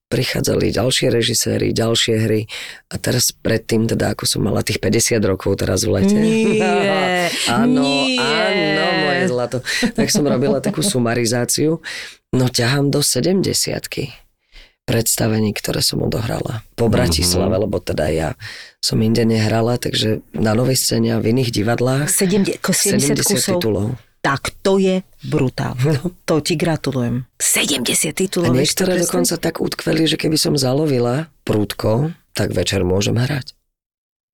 prichádzali ďalšie režiséri, ďalšie hry a teraz predtým teda, ako som mala tých 50 rokov teraz v lete. Nie, áno, nie. áno, moje zlato. Tak som robila takú sumarizáciu. No ťahám do 70 predstavení, ktoré som odohrala po Bratislave, lebo teda ja som inde nehrala, takže na novej scéne a v iných divadlách 70, 70 70 kusov. titulov. Tak to je brutál. To ti gratulujem. 70 titulov. A niektoré dokonca tak utkveli, že keby som zalovila prúdko, tak večer môžem hrať.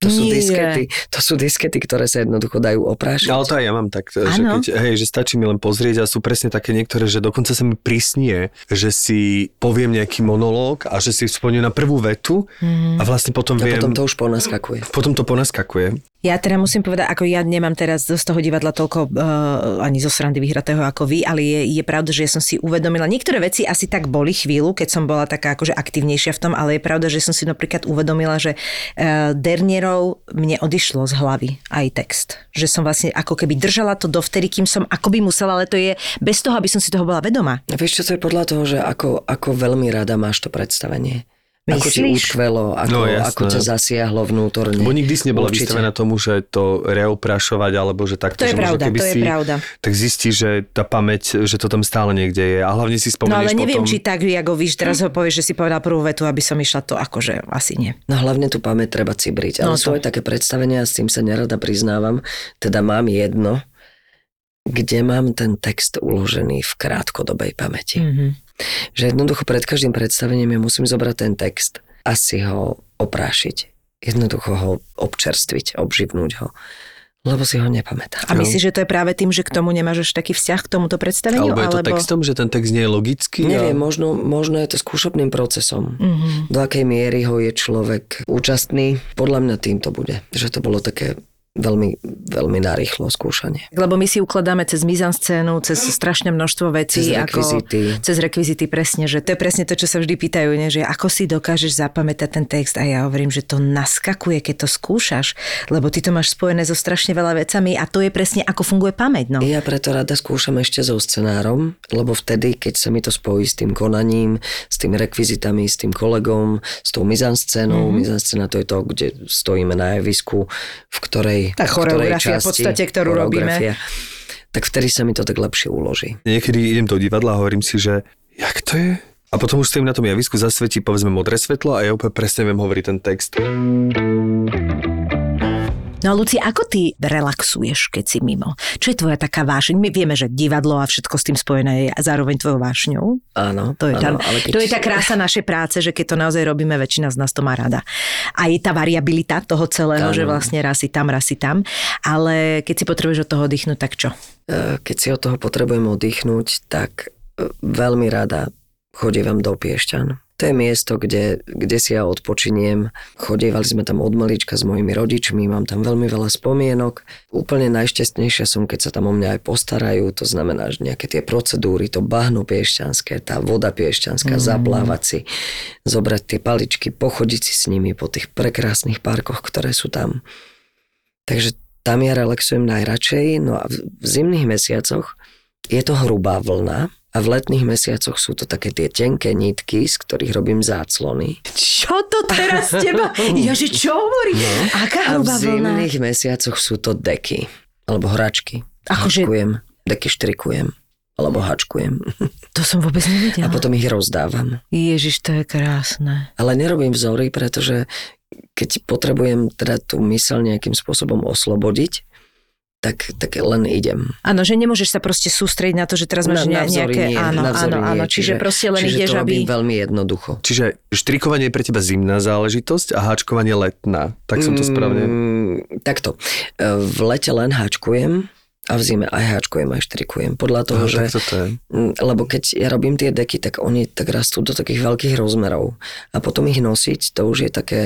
To sú, Nie. diskety, to sú diskety, ktoré sa jednoducho dajú oprášiť. Ale to aj ja mám tak, že, Áno. keď, hej, že stačí mi len pozrieť a sú presne také niektoré, že dokonca sa mi prisnie, že si poviem nejaký monológ a že si spomínam na prvú vetu a vlastne potom a viem, potom to už ponaskakuje. potom to ponaskakuje. Ja teda musím povedať, ako ja nemám teraz z toho divadla toľko uh, ani zo srandy vyhratého ako vy, ale je, je pravda, že ja som si uvedomila, niektoré veci asi tak boli chvíľu, keď som bola taká akože aktívnejšia v tom, ale je pravda, že som si napríklad uvedomila, že uh, Dernierov mne odišlo z hlavy aj text. Že som vlastne ako keby držala to dovtedy, kým som akoby musela, ale to je bez toho, aby som si toho bola vedomá. Vieš čo, to je podľa toho, že ako, ako veľmi rada máš to predstavenie. Ako ti Myslíš? utkvelo, ako, No, jasné. ako ťa zasiahlo vnútorne. Bo nikdy si nebola Určite. vystavená tomu, že to reoprašovať, alebo že takto, To je že pravda, keby to je si, pravda. tak zistíš, že tá pamäť, že to tam stále niekde je. A hlavne si No spomenieš ale neviem, potom... či tak, ako víš, teraz ho povieš, že si povedal prvú vetu, aby som išla to, akože asi nie. No hlavne tú pamäť treba cibriť. No Ale to- sú aj také predstavenia, s tým sa nerada priznávam. Teda mám jedno, kde mám ten text uložený v krátkodobej pamäti. Mm-hmm. Že jednoducho pred každým predstavením ja musím zobrať ten text a si ho oprášiť. Jednoducho ho občerstviť, obživnúť ho. Lebo si ho nepamätám. A myslíš, že to je práve tým, že k tomu nemáš až taký vzťah k tomuto predstaveniu? Alebo je to textom, že ten text nie je logický? Neviem, a... možno, možno je to skúšobným procesom. Mhm. Do akej miery ho je človek účastný, podľa mňa tým to bude. Že to bolo také veľmi, veľmi narýchlo skúšanie. Lebo my si ukladáme cez mizanscénu, cez strašné množstvo vecí. Cez rekvizity. Ako, cez rekvizity, presne. Že to je presne to, čo sa vždy pýtajú, ne? že ako si dokážeš zapamätať ten text. A ja hovorím, že to naskakuje, keď to skúšaš, lebo ty to máš spojené so strašne veľa vecami a to je presne, ako funguje pamäť. No. Ja preto rada skúšam ešte so scenárom, lebo vtedy, keď sa mi to spojí s tým konaním, s tými rekvizitami, s tým kolegom, s tou mizanscénou, mm-hmm. mizanscéna to je to, kde stojíme na javisku, v ktorej Tá v ktorej choreografia v časti, podstate, ktorú choreografia, Tak vtedy sa mi to tak lepšie uloží. Niekedy idem do divadla a hovorím si, že jak to je? A potom už stojím na tom javisku, zasvetí povedzme modré svetlo a ja úplne presne viem hovoriť ten text. No a Luci, ako ty relaxuješ, keď si mimo? Čo je tvoja taká vášeň? My vieme, že divadlo a všetko s tým spojené je zároveň tvojou vášňou. Áno, To je, áno, tá, ale keď... to je tá krása našej práce, že keď to naozaj robíme, väčšina z nás to má rada. A je tá variabilita toho celého, Áno. že vlastne raz si tam, raz si tam. Ale keď si potrebuješ od toho oddychnúť, tak čo? E, Keď si od toho potrebujem oddychnúť, tak e, veľmi rada chodievam do Piešťan. To je miesto, kde, kde si ja odpočiniem. Chodievali sme tam od malička s mojimi rodičmi, mám tam veľmi veľa spomienok. Úplne najšťastnejšia som, keď sa tam o mňa aj postarajú, to znamená, že nejaké tie procedúry, to bahno piešťanské, tá voda piešťanská, mm. zaplávať si, zobrať tie paličky, pochodiť si s nimi po tých prekrásnych parkoch, ktoré sú tam. Takže tam ja relaxujem najradšej, no a v, v zimných mesiacoch je to hrubá vlna a v letných mesiacoch sú to také tie tenké nitky, z ktorých robím záclony. Čo to teraz teba? Jaže, čo hovorí? No. Aká A v hrubá vlna? zimných mesiacoch sú to deky, alebo hračky. Akože- Hačkujem, deky štrikujem, alebo hačkujem. To som vôbec A nevedela. potom ich rozdávam. Ježiš, to je krásne. Ale nerobím vzory, pretože keď potrebujem teda tú myseľ nejakým spôsobom oslobodiť, tak, tak len idem. Áno, že nemôžeš sa proste sústrediť na to, že teraz máš na, nejaké... nie, áno, na vzory áno, áno. nie. Čiže, proste len čiže ideš, to aby... veľmi jednoducho. Čiže štrikovanie je pre teba zimná záležitosť a háčkovanie letná. Tak som to správne... Mm, takto. E, V lete len háčkujem a v zime aj háčkujem, aj štrikujem. Podľa toho, No, že... tak toto je. Mm, Lebo keď ja robím tie deky, tak oni tak rastú do takých veľkých rozmerov. A potom ich nosiť, to už je také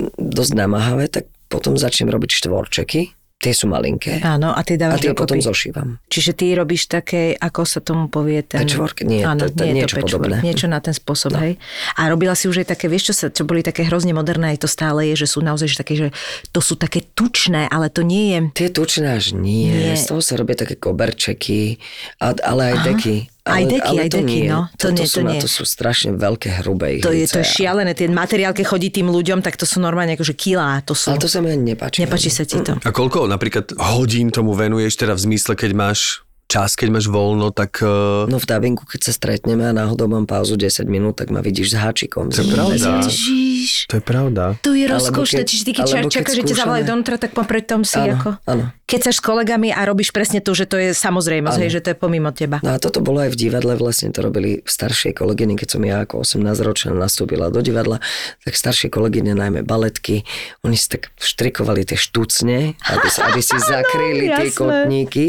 mm, dosť namáhavé, tak potom začnem robiť štvorčeky. Tie sú malinké. Áno, a A dávaš tie potom zošívam. Čiže ty robíš také, ako sa tomu povie ten... Patchwork? Nie, Áno, to- to nie niečo patchwork, podobné. Niečo na ten spôsob, No. hej. A robila si už aj také, vieš, čo, sa, čo boli také hrozne moderné, aj to stále je, že sú naozaj že také, že to sú také tučné, ale to nie je... Tie tučné až nie. Nie. Z toho sa robia také koberčeky, a, ale aj Aha. deky. Aj Ale, deky, ale aj to deky, nie. no. To nie, sú, to na nie. to sú strašne veľké, hrubé To je, to je ihlice šialené, ten materiál, keď chodí tým ľuďom, tak to sú normálne akože kilá, to sú... Ale to sa mi ani nepáči. Nepáči sa ti to. A koľko napríklad hodín tomu venuješ, teda v zmysle, keď máš čas, keď máš voľno, tak... Uh, No v dabingu, keď sa stretneme a náhodou mám pauzu 10 minút, tak ma vidíš s háčikom. To je pravda. Ježiš, Vidíš? To je pravda. To je rozkošné, čiže ty keď ča- čakáš, že ťa zavolajú donútra, tak popred tom si Áno, ako... áno. Keď sa s kolegami a robíš presne to, že to je samozrejmosť, hej, že to je pomimo teba. No a toto bolo aj v divadle, vlastne to robili staršie kolegyne, keď som ja ako 18-ročná nastúpila do divadla, tak staršie kolegyne, najmä baletky, oni si tak štrikovali tie štucne, aby, sa, aby si zakryli tie jasné. kotníky.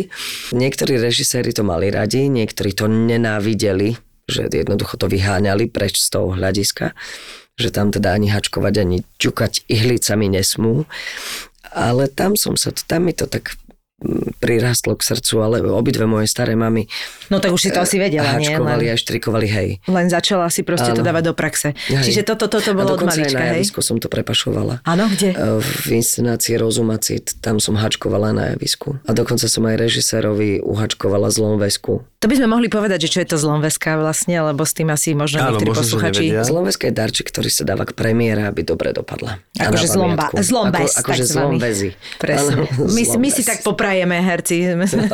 Niektorí režiséri to mali radi, niektorí to nenávideli, že jednoducho to vyháňali preč z toho hľadiska, že tam teda ani hačkovať, ani ťukať ihlicami nesmú. Ale tam som sa, tam mi to tak prirastlo k srdcu, ale obidve moje staré mamy No tak už si to asi vedela, nie? hačkovali Len, a štrikovali, hej. len začala si proste to Áno. dávať do praxe. Hej. Čiže toto, toto a bolo od dokonca aj malička, na hej? javisku som to prepašovala. Áno, kde? E, V inscenácii Rozumacit, tam som hačkovala na javisku. A dokonca som aj režisérovi uhačkovala zlomvesku. To by sme mohli povedať, že čo je to zlomveska vlastne, lebo s tým asi možno Áno, niektorí posluchači... Zlomveska je darček, ktorý sa dáva k premiére, aby dobre dopadla. Akože zlomba, pamiatku. zlombes, Ako, akože zlomvezi. Presne. Áno, My, si- my si tak poprajeme, herci.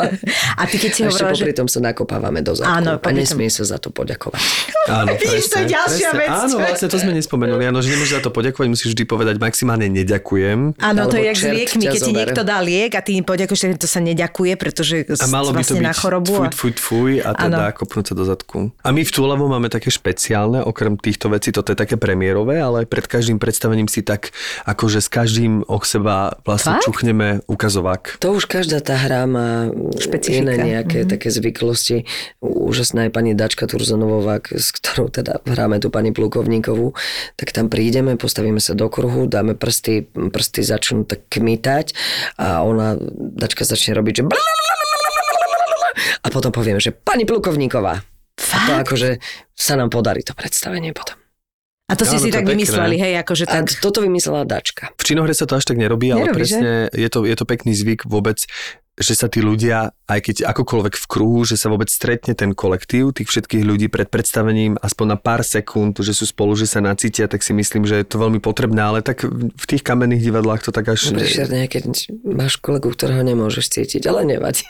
A ty keď si hovorila, že... popri tom sa nakopávame do zadku. Áno, a popri tom- nesmie sa za to poďakovať. Áno, Vidíš, to je ďalšia vec, Áno, vlastne to sme nespomenuli. Áno, že nemôžeš za to poďakovať, musíš vždy povedať maximálne neďakujem. Áno, to je jak s liekmi, keď ti niekto dá liek a ty im poďakuješ, to sa neďakuje, pretože A malo by to vlastne byť na chorobu. tfuj, a- tfuj, tfuj a teda kopnúť sa do zadku. A my v Túlavo máme také špeciálne, okrem týchto vecí, toto je také premiérové, ale pred každým predstavením si tak, akože s každým o seba vlastne Fakt? čuchneme ukazovák. To už každá tá hra má Špecifika. iné nejaké mm-hmm. také zvyklosti. Úžasná je pani Dačka Turzanovová, k- s ktorou teda hráme tu pani Plukovníkovú, tak tam prídeme, postavíme sa do kruhu, dáme prsty, prsty začnú tak kmitať a ona, Dačka začne robiť, že a potom povieme, že pani Plukovníková. A to akože sa nám podarí to predstavenie potom. A to si Áno, si to tak pekné. vymysleli, hej, akože A tak... toto vymyslela Dačka. V činohre sa to až tak nerobí, ale Nerobí, presne je to, je to pekný zvyk vôbec, že sa tí ľudia, aj keď akokoľvek v kruhu, že sa vôbec stretne ten kolektív tých všetkých ľudí pred predstavením aspoň na pár sekúnd, že sú spolu, že sa nacítia, tak si myslím, že je to veľmi potrebné, ale tak v tých kamenných divadlách to tak až... Dobre, Šerne, keď máš kolegu, ktorého nemôžeš cítiť, ale nevadí.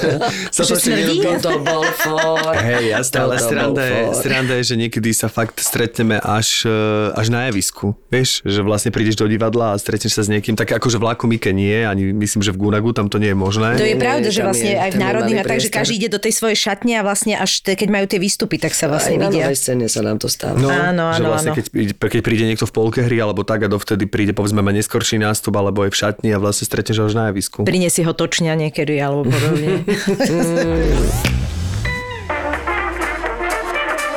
sa to nerobí. to bol for. Hej, jasné, ale sranda je, sranda je, že niekedy sa fakt stretneme až, eh, až na javisku. Vieš, že vlastne prídeš do divadla a stretneš sa s niekým, tak akože v Lákomike nie, ani myslím, že v Gunagu tam to nie je možné. To je pravda, že vlastne je- aj v národných, a takže každý ide do tej svojej šatne a vlastne až te, keď majú tie výstupy, tak sa Aj vlastne na vidia. novej scéne sa nám to stáva. No, Áno, že áno, vlastne áno. Keď, príde- keď príde niekto v polke hry alebo tak a dovtedy príde povedzme ma neskorší nástup alebo je v šatni a vlastne stretneš až na javisku. Prinesie ho točňa niekedy alebo podobne.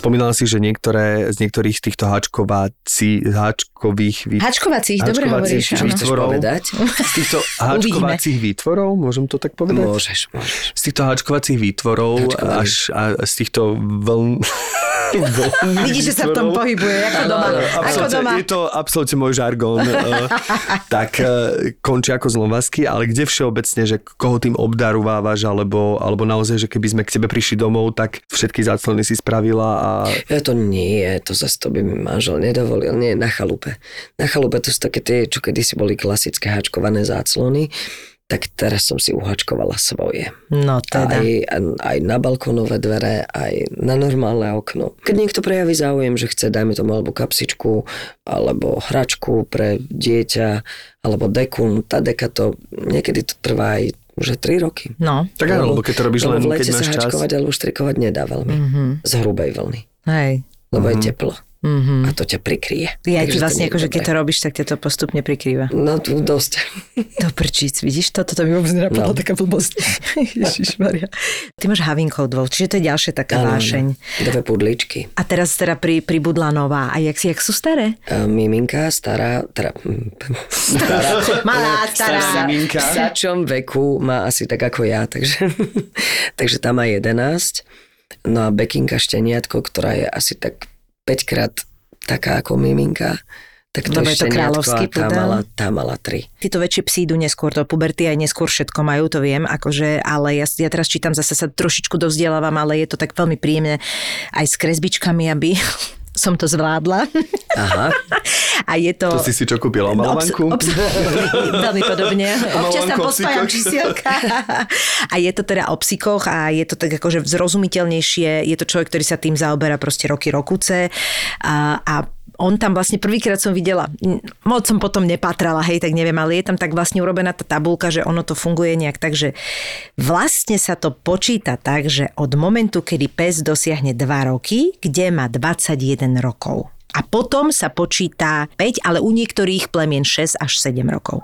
Spomínala si, že niektoré z niektorých z týchto háčkovací, háčkových vý... Hačkovacích, dobre háčkovacích hovoríš. Áno. výtvorov. povedať? Z týchto háčkovacích výtvorov, môžem to tak povedať? Môžeš, môžeš. Z týchto háčkovacích výtvorov Háčkových. až a z týchto vln... Vidíš, že sa v tom pohybuje, ako doma. Ako Absolútne, doma. je to absolútne môj žargón. eh, tak eh, končí ako zlomvazky, ale kde všeobecne, že koho tým obdarovávaš, alebo, alebo naozaj, že keby sme k tebe prišli domov, tak všetky záclony si spravila a Ja to nie, to zase to by mi manžel nedovolil. Nie, na chalupe. Na chalupe to sú také tie, čo kedysi boli klasické hačkované záclony, tak teraz som si uhačkovala svoje. No teda. Aj, aj na balkónové dvere, aj na normálne okno. Keď niekto prejaví záujem, že chce, dajme tomu, alebo kapsičku, alebo hračku pre dieťa, alebo dekun, tá deka to, niekedy to trvá aj už 3 roky. No, tak áno, lebo keď to robíš lebo len, v keď lete máš sa čas. hačkovať alebo štrikovať nedá veľmi. Mhm. Z hrubej vlny. hej. Lebo je teplo. Mhm. A to ťa prikryje. Ja Takže to vlastne, akože keď to robíš, tak ťa to postupne prikrýva. No tu dosť. To prčíc, vidíš to? Toto mi vôbec nenapadlo, No. taká blbosť. Ježišmaria. Ty máš havinkov dvou, čiže to je ďalšia taká áno. vášeň. Dve pudličky. A teraz teda pri, pribudla nová. A jak, si, jak sú staré? A miminka, stará, teda, stará, Malá, stará. Miminka. v sačom veku má asi tak ako ja, takže, takže tá má 11 No a Bekinka šteniatko, ktorá je asi tak 5 krát taká ako miminka, tak to Lebo je to kráľovský tá mala, tá mala 3. Títo väčšie psi idú neskôr do puberty, aj neskôr všetko majú, to viem, akože, ale ja, ja teraz čítam, zase sa trošičku dovzdelávam, ale je to tak veľmi príjemné aj s kresbičkami, aby som to zvládla. Aha. A je to... To si si čo kúpila? Malovanku? Obs- obs- veľmi podobne. Občas tam pospájam čísielka. A je to teda o psíkoch a je to tak akože zrozumiteľnejšie. Je to človek, ktorý sa tým zaoberá proste roky, rokuce. A, a on tam vlastne prvýkrát som videla, moc som potom nepatrala, hej, tak neviem, ale je tam tak vlastne urobená tá tabulka, že ono to funguje nejak tak, že vlastne sa to počíta tak, že od momentu, kedy pes dosiahne 2 roky, kde má 21 rokov. A potom sa počíta 5, ale u niektorých plemien 6 až 7 rokov.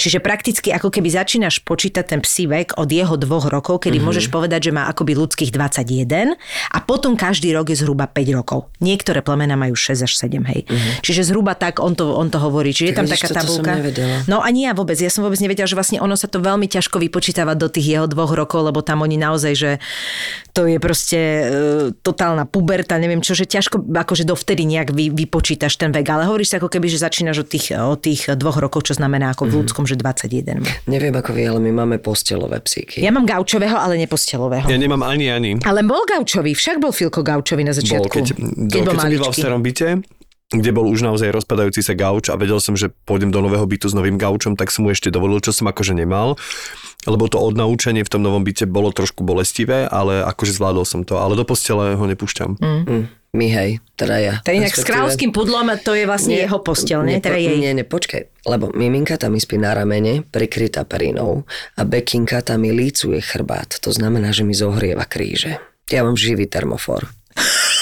Čiže prakticky ako keby začínaš počítať ten psí vek od jeho dvoch rokov, kedy mm-hmm. môžeš povedať, že má akoby ľudských 21 a potom každý rok je zhruba 5 rokov. Niektoré plemena majú 6 až 7, hej. Mm-hmm. Čiže zhruba tak on to, on to hovorí. Čiže je Tak tam vidíš, taká tabulka. No ani ja vôbec. Ja som vôbec nevedela, že vlastne ono sa to veľmi ťažko vypočítava do tých jeho dvoch rokov, lebo tam oni naozaj, že to je proste e, totálna puberta, neviem čo, že ťažko akože dovtedy nejak vy, vypočítaš ten vek, ale hovoríš sa ako keby, že začínaš od tých, od tých dvoch rokov, čo znamená ako v ľudskom, že 21. Neviem ako vy, ale my máme postelové psíky. Ja mám gaučového, ale nepostelového. Ja nemám ani ani. Ale bol gaučový, však bol Filko gaučový na Bol, začiatku. keď, keď bol keď som býval v starom byte, kde bol už naozaj rozpadajúci sa gauč a vedel som, že pôjdem do nového bytu s novým gaučom, tak som mu ešte dovolil, čo som akože nemal. Lebo to odnaučenie v tom novom byte bolo trošku bolestivé, ale akože zvládol som to. Ale do postele ho nepúšťam. Mm. Hm, my hej, teda ja. To je inak s kráľovským pudlom a to je vlastne Nie, jeho postel, nie? Teda jej. Nie, nie, počkaj, lebo miminka tam spí na ramene, prikrytá perinou a bekinka tam mi lícuje chrbát. To znamená, že mi zohrieva kríže. Ja mám živý termofor.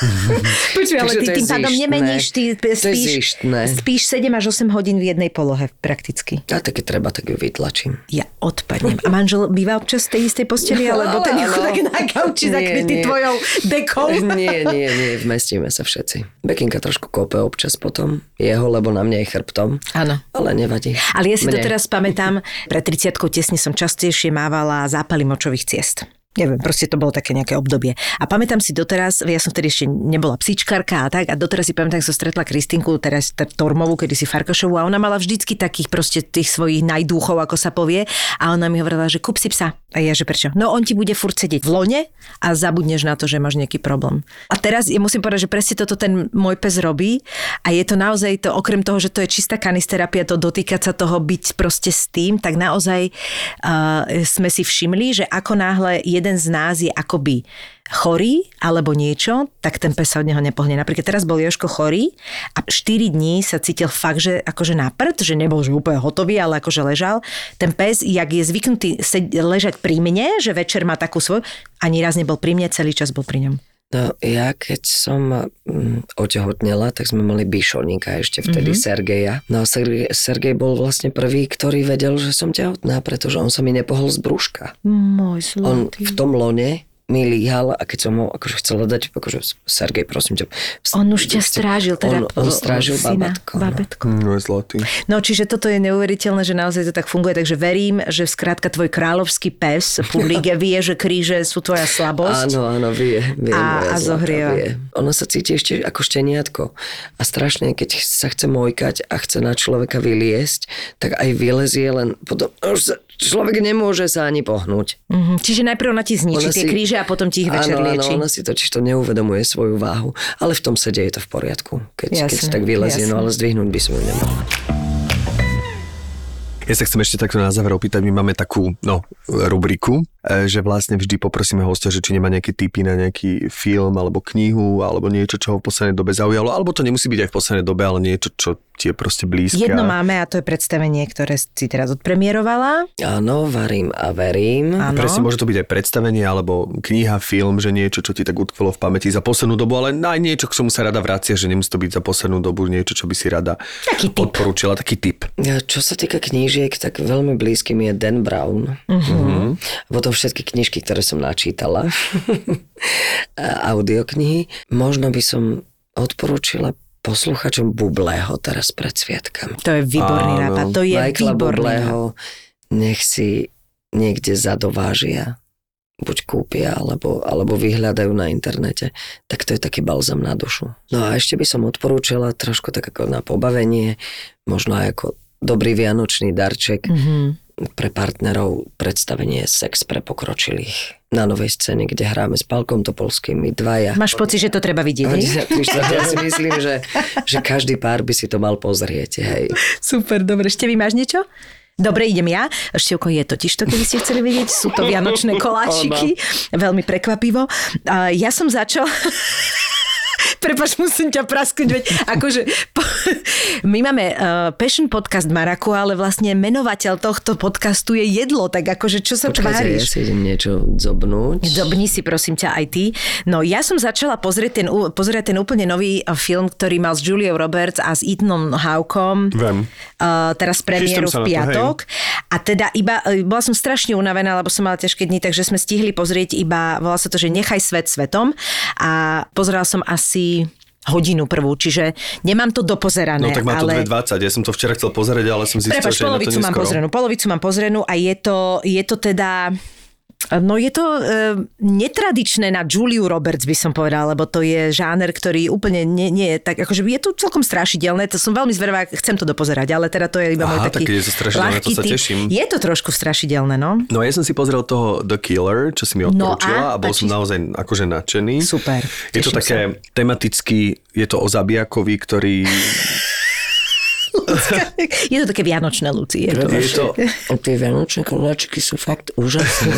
Počuj, ale ty to tým pádom nemeníš, ty To spíš, spíš 7 až 8 hodín v jednej polohe prakticky. A také treba, tak ju vytlačím. Ja odpadnem. A manžel býva občas v tej istej posteli, alebo ten je chudák na gauči zakrytý tvojou dekou? Nie, nie, nie, vmestíme sa všetci. Bekinka trošku kope občas potom, jeho, lebo na mne je chrbtom. Áno. Ale nevadí. Ale ja si to Mne. teraz pamätám, pred 30 tesne som častejšie mávala zápaly močových ciest. Neviem, proste to bolo také nejaké obdobie. A pamätám si doteraz, ja som vtedy ešte nebola psíčkarka a tak, a doteraz si pamätám, že som stretla Kristinku, teraz Tormovú, kedy si Farkašovú a ona mala vždycky takých proste tých svojich najdúchov, ako sa povie. A ona mi hovorila, že kúp si psa. A ja, že prečo? No on ti bude furt sedieť v lone a zabudneš na to, že máš nejaký problém. A teraz ja musím povedať, že presne toto ten môj pes robí a je to naozaj to, okrem toho, že to je čistá kanisterapia, to dotýkať sa toho, byť proste s tým, tak naozaj uh, sme si všimli, že ako náhle jeden z nás je akoby chorý alebo niečo, tak ten pes sa od neho nepohne. Napríklad teraz bol Joško chorý a 4 dní sa cítil fakt, že akože na prd, že nebol že úplne hotový, ale akože ležal. Ten pes, jak je zvyknutý ležať pri mne, že večer má takú svoju, ani raz nebol pri mne, celý čas bol pri ňom. No ja keď som mm, otehotnela, tak sme mali Bišovníka ešte vtedy, mm-hmm. Sergeja. No a Sergej, Sergej bol vlastne prvý, ktorý vedel, že som tehotná, pretože on sa mi nepohol z brúška. Môj On zlatý. v tom lone mi líhal a keď som ho akože chcela dať, akože Sergej, prosím ťa. On už ťa strážil, teda On, on strážil syna, babatko. No. babetko. No je zlatý. No čiže toto je neuveriteľné, že naozaj to tak funguje, takže verím, že skrátka tvoj kráľovský pes Publige vie, že kríže sú tvoja slabosť. Áno, áno, vie. vie A- a zohrieva. Vie. Ona sa cíti ešte ako šteniatko. A strašne, keď sa chce mojkať a chce na človeka vyliesť, tak aj vylezie len potom... Už sa, človek nemôže sa ani pohnúť. Mhm, Čiže najprv ona ti zničí Ona tie si- kríže a potom ti ich večer áno, lieči. Áno, ona si totiž to neuvedomuje svoju váhu. Ale v tom sede je to v poriadku, keď, keď Jasné, tak vylezie. No jasné. ale zdvihnúť by som ju nemal. Ja sa chcem ešte takto na záver opýtať, my máme takú no, rubriku, e, že vlastne vždy poprosíme hostia, že či nemá nejaké tipy na nejaký film alebo knihu alebo niečo, čo ho v poslednej dobe zaujalo, alebo to nemusí byť aj v poslednej dobe, ale niečo, čo ti je proste blízke. Jedno máme a to je predstavenie, ktoré si teraz odpremierovala. Áno, varím a verím. Áno. Presne, môže to byť aj predstavenie, alebo kniha, film, že niečo, čo ti tak utkvelo v pamäti za poslednú dobu, ale aj niečo, k čomu sa rada vracia, že nemusí to byť za poslednú dobu niečo, čo by si rada Taký tip. odporúčila, taký tip. Ja, Čo sa týka knížiek, tak veľmi blízky mi je Dan Brown. Uh-huh. Potom všetky knižky, ktoré som načítala. Audioknihy. Možno by som odporúčila posluchačom Bublého teraz pred sviatkami. To je výborný Áno. nápad. To je Michaela výborný. Bublého nech si niekde zadovážia buď kúpia, alebo, alebo vyhľadajú na internete, tak to je taký balzam na dušu. No a ešte by som odporúčala trošku tak ako na pobavenie, možno aj ako dobrý vianočný darček mm-hmm. Pre partnerov predstavenie Sex pre pokročilých na novej scéne, kde hráme s Palkom Topolským, my dvaja. Máš pocit, že to treba vidieť? Ja si myslím, že, že každý pár by si to mal pozrieť, hej. Super, dobre. Ešte vy máš niečo? Dobre, idem ja. Števko je totiž to, keby ste chceli vidieť. Sú to vianočné koláčiky. Veľmi prekvapivo. Ja som začal... Prepač, musím ťa prasknúť, veď akože po, my máme uh, Passion podcast Maraku, ale vlastne menovateľ tohto podcastu je jedlo, tak akože čo sa Počkajte, tváriš? ja si idem niečo zobnúť. Zobni si prosím ťa aj ty. No ja som začala pozrieť ten, pozrieť ten úplne nový film, ktorý mal s Juliou Roberts a s Ethanom Hawkom. Viem. Uh, teraz premiéru v na to, piatok. A teda iba, e, bola som strašne unavená, lebo som mala ťažké dni, takže sme stihli pozrieť iba, volá sa to, že Nechaj svet svetom a pozerala som asi hodinu prvú, čiže nemám to dopozerané. No tak má to ale... 2.20, ja som to včera chcel pozerať, ale som zistil, Prepač, že polovicu mám pozrenú, polovicu mám pozrenú a je to, je to teda... No je to e, netradičné na Juliu Roberts, by som povedala, lebo to je žáner, ktorý úplne nie, nie je tak, akože je to celkom strašidelné, to som veľmi zvedavá, chcem to dopozerať, ale teda to je iba môj Aha, taký tak je to strašidelné, to sa teším. Je to trošku strašidelné, no. No ja som si pozrel toho The Killer, čo si mi No odporúčila a? a, bol A som naozaj akože nadšený. Super, Je to také tematicky, je to o zabijakovi, ktorý... Je to také vianočné, Luci. Je to. Je to, A tie vianočné koláčiky sú fakt úžasné.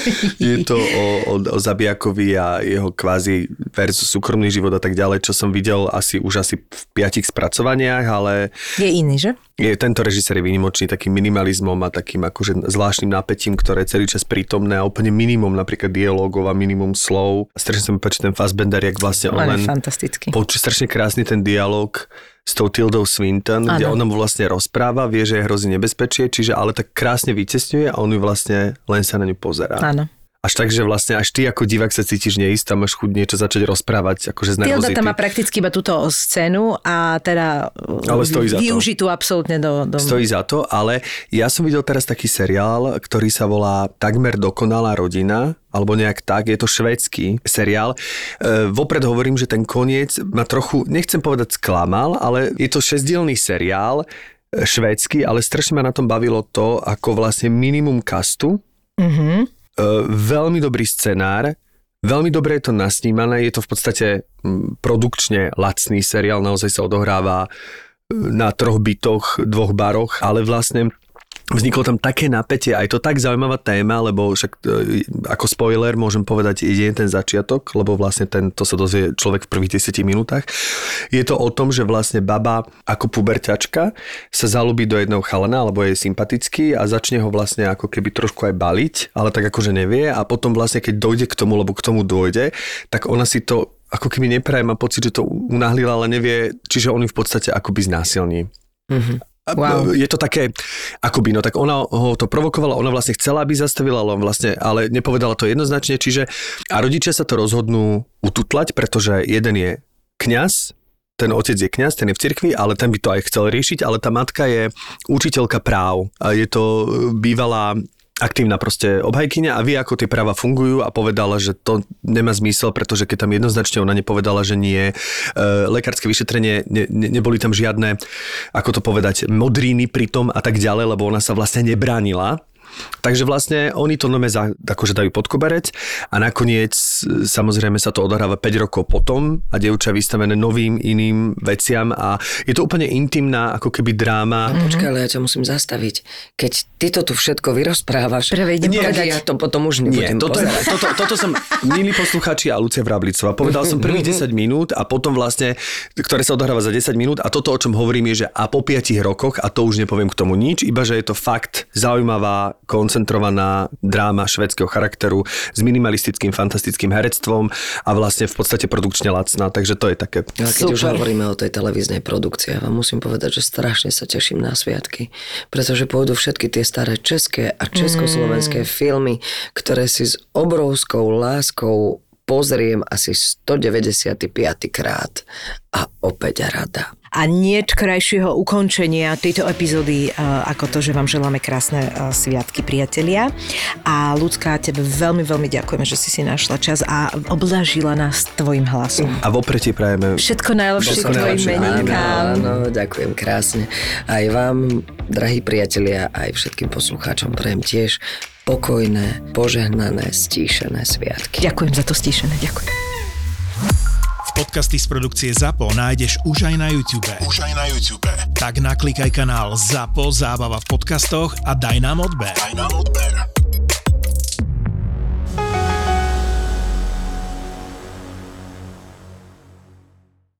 je to o, o, o zabijakovi a jeho kvázi versus súkromný život a tak ďalej, čo som videl asi už asi v piatich spracovaniach, ale Je iný, že? Je, tento režisér je výnimočný takým minimalizmom a takým akože zvláštnym napätím, ktoré je celý čas prítomné a úplne minimum napríklad dialogov a minimum slov. Strašne sa mi páči ten Fassbender, jak vlastne on On len fantastický. počuje strašne krásny ten dialog s tou Tildou Swinton, kde Áno. ona mu vlastne rozpráva, vie, že je hrozí nebezpečie, čiže ale tak krásne vycestňuje a on ju vlastne len sa na ňu pozerá. Áno. Až tak, že vlastne až ty ako divák sa cítiš neisto a máš chuť niečo začať rozprávať, akože z nervozity. tam má prakticky iba túto scénu a teda Ale stojí za to. využitú absolútne do, do... Stojí za to, ale ja som videl teraz taký seriál, ktorý sa volá Takmer dokonalá rodina, alebo nejak tak, je to švédsky seriál. E, vopred hovorím, že ten koniec ma trochu, nechcem povedať sklamal, ale je to šesdielný seriál, e, švédsky, ale strašne ma na tom bavilo to, ako vlastne minimum kastu, Mhm. E, veľmi dobrý scenár, veľmi dobre je to nasnímané, je to v podstate produkčne lacný seriál, naozaj sa odohráva e, na troch bytoch, dvoch baroch, ale vlastne Vzniklo tam také napätie, aj to tak zaujímavá téma, lebo však e, ako spoiler môžem povedať jedine ten začiatok, lebo vlastne ten, to sa dozvie človek v prvých 10 minútach. Je to o tom, že vlastne baba ako puberťačka sa zalúbi do jedného chalana, alebo je sympatický a začne ho vlastne ako keby trošku aj baliť, ale tak akože nevie a potom vlastne keď dojde k tomu, lebo k tomu dojde, tak ona si to ako keby nepraje, má pocit, že to unahlila, ale nevie, čiže on ju v podstate akoby znásilní. A Wow. Je to také, akoby, no tak ona ho to provokovala, ona vlastne chcela, aby zastavila, ale on vlastne, ale nepovedala to jednoznačne, čiže a rodičia sa to rozhodnú ututlať, pretože jeden je kňaz, ten otec je kňaz, ten je v cirkvi, ale ten by to aj chcel riešiť, ale tá matka je učiteľka práv. A je to e, bývalá aktívna proste obhajkyňa a vie, ako tie práva fungujú a povedala, že to nemá zmysel, pretože keď tam jednoznačne ona nepovedala, že nie, e, lekárske vyšetrenie, ne, ne, neboli tam žiadne, ako to povedať, modríny pri tom a tak ďalej, lebo ona sa vlastne nebránila. Takže vlastne oni to nome za, akože dajú pod koberec a nakoniec e, samozrejme sa to odohráva 5 rokov potom a dievča je vystavené novým iným veciam a je to úplne intimná ako keby dráma. Počkaj, ale ja ťa musím zastaviť. Keď ty to tu všetko vyrozprávaš, idem tak povedať- ja to potom už Nie, nebudem toto, je, toto, toto som, milí poslucháči a Lucia Vrablicová, povedal som prvých 10 minút a potom vlastne, ktoré sa odohráva za 10 minút a toto, o čom hovorím, je, že a po 5 rokoch, a to už nepoviem k tomu nič, iba že je to fakt zaujímavá, koncentrovaná dráma švedského charakteru s minimalistickým, fantastickým herectvom a vlastne v podstate produkčne lacná, takže to je také... Ale keď už Super. hovoríme o tej televíznej produkcii, ja vám musím povedať, že strašne sa teším na sviatky, pretože pôjdu všetky tie staré české a československé filmy, ktoré si s obrovskou láskou pozriem asi 195 krát. A opäť rada. A nie krajšieho ukončenia tejto epizódy ako to, že vám želáme krásne sviatky, priatelia. A ľudská, tebe veľmi, veľmi ďakujeme, že si si našla čas a oblažila nás tvojim hlasom. A vopred ti prajeme všetko najlepšie k tvojim meninkám. Áno, áno, ďakujem krásne. Aj vám, drahí priatelia, aj všetkým poslucháčom prajem tiež pokojné, požehnané, stíšené sviatky. Ďakujem za to stíšené, ďakujem. Podcasty z produkcie ZAPO nájdeš už aj na YouTube. Už aj na YouTube. Tak naklikaj kanál ZAPO Zábava v podcastoch a daj nám odber. Daj nám odber.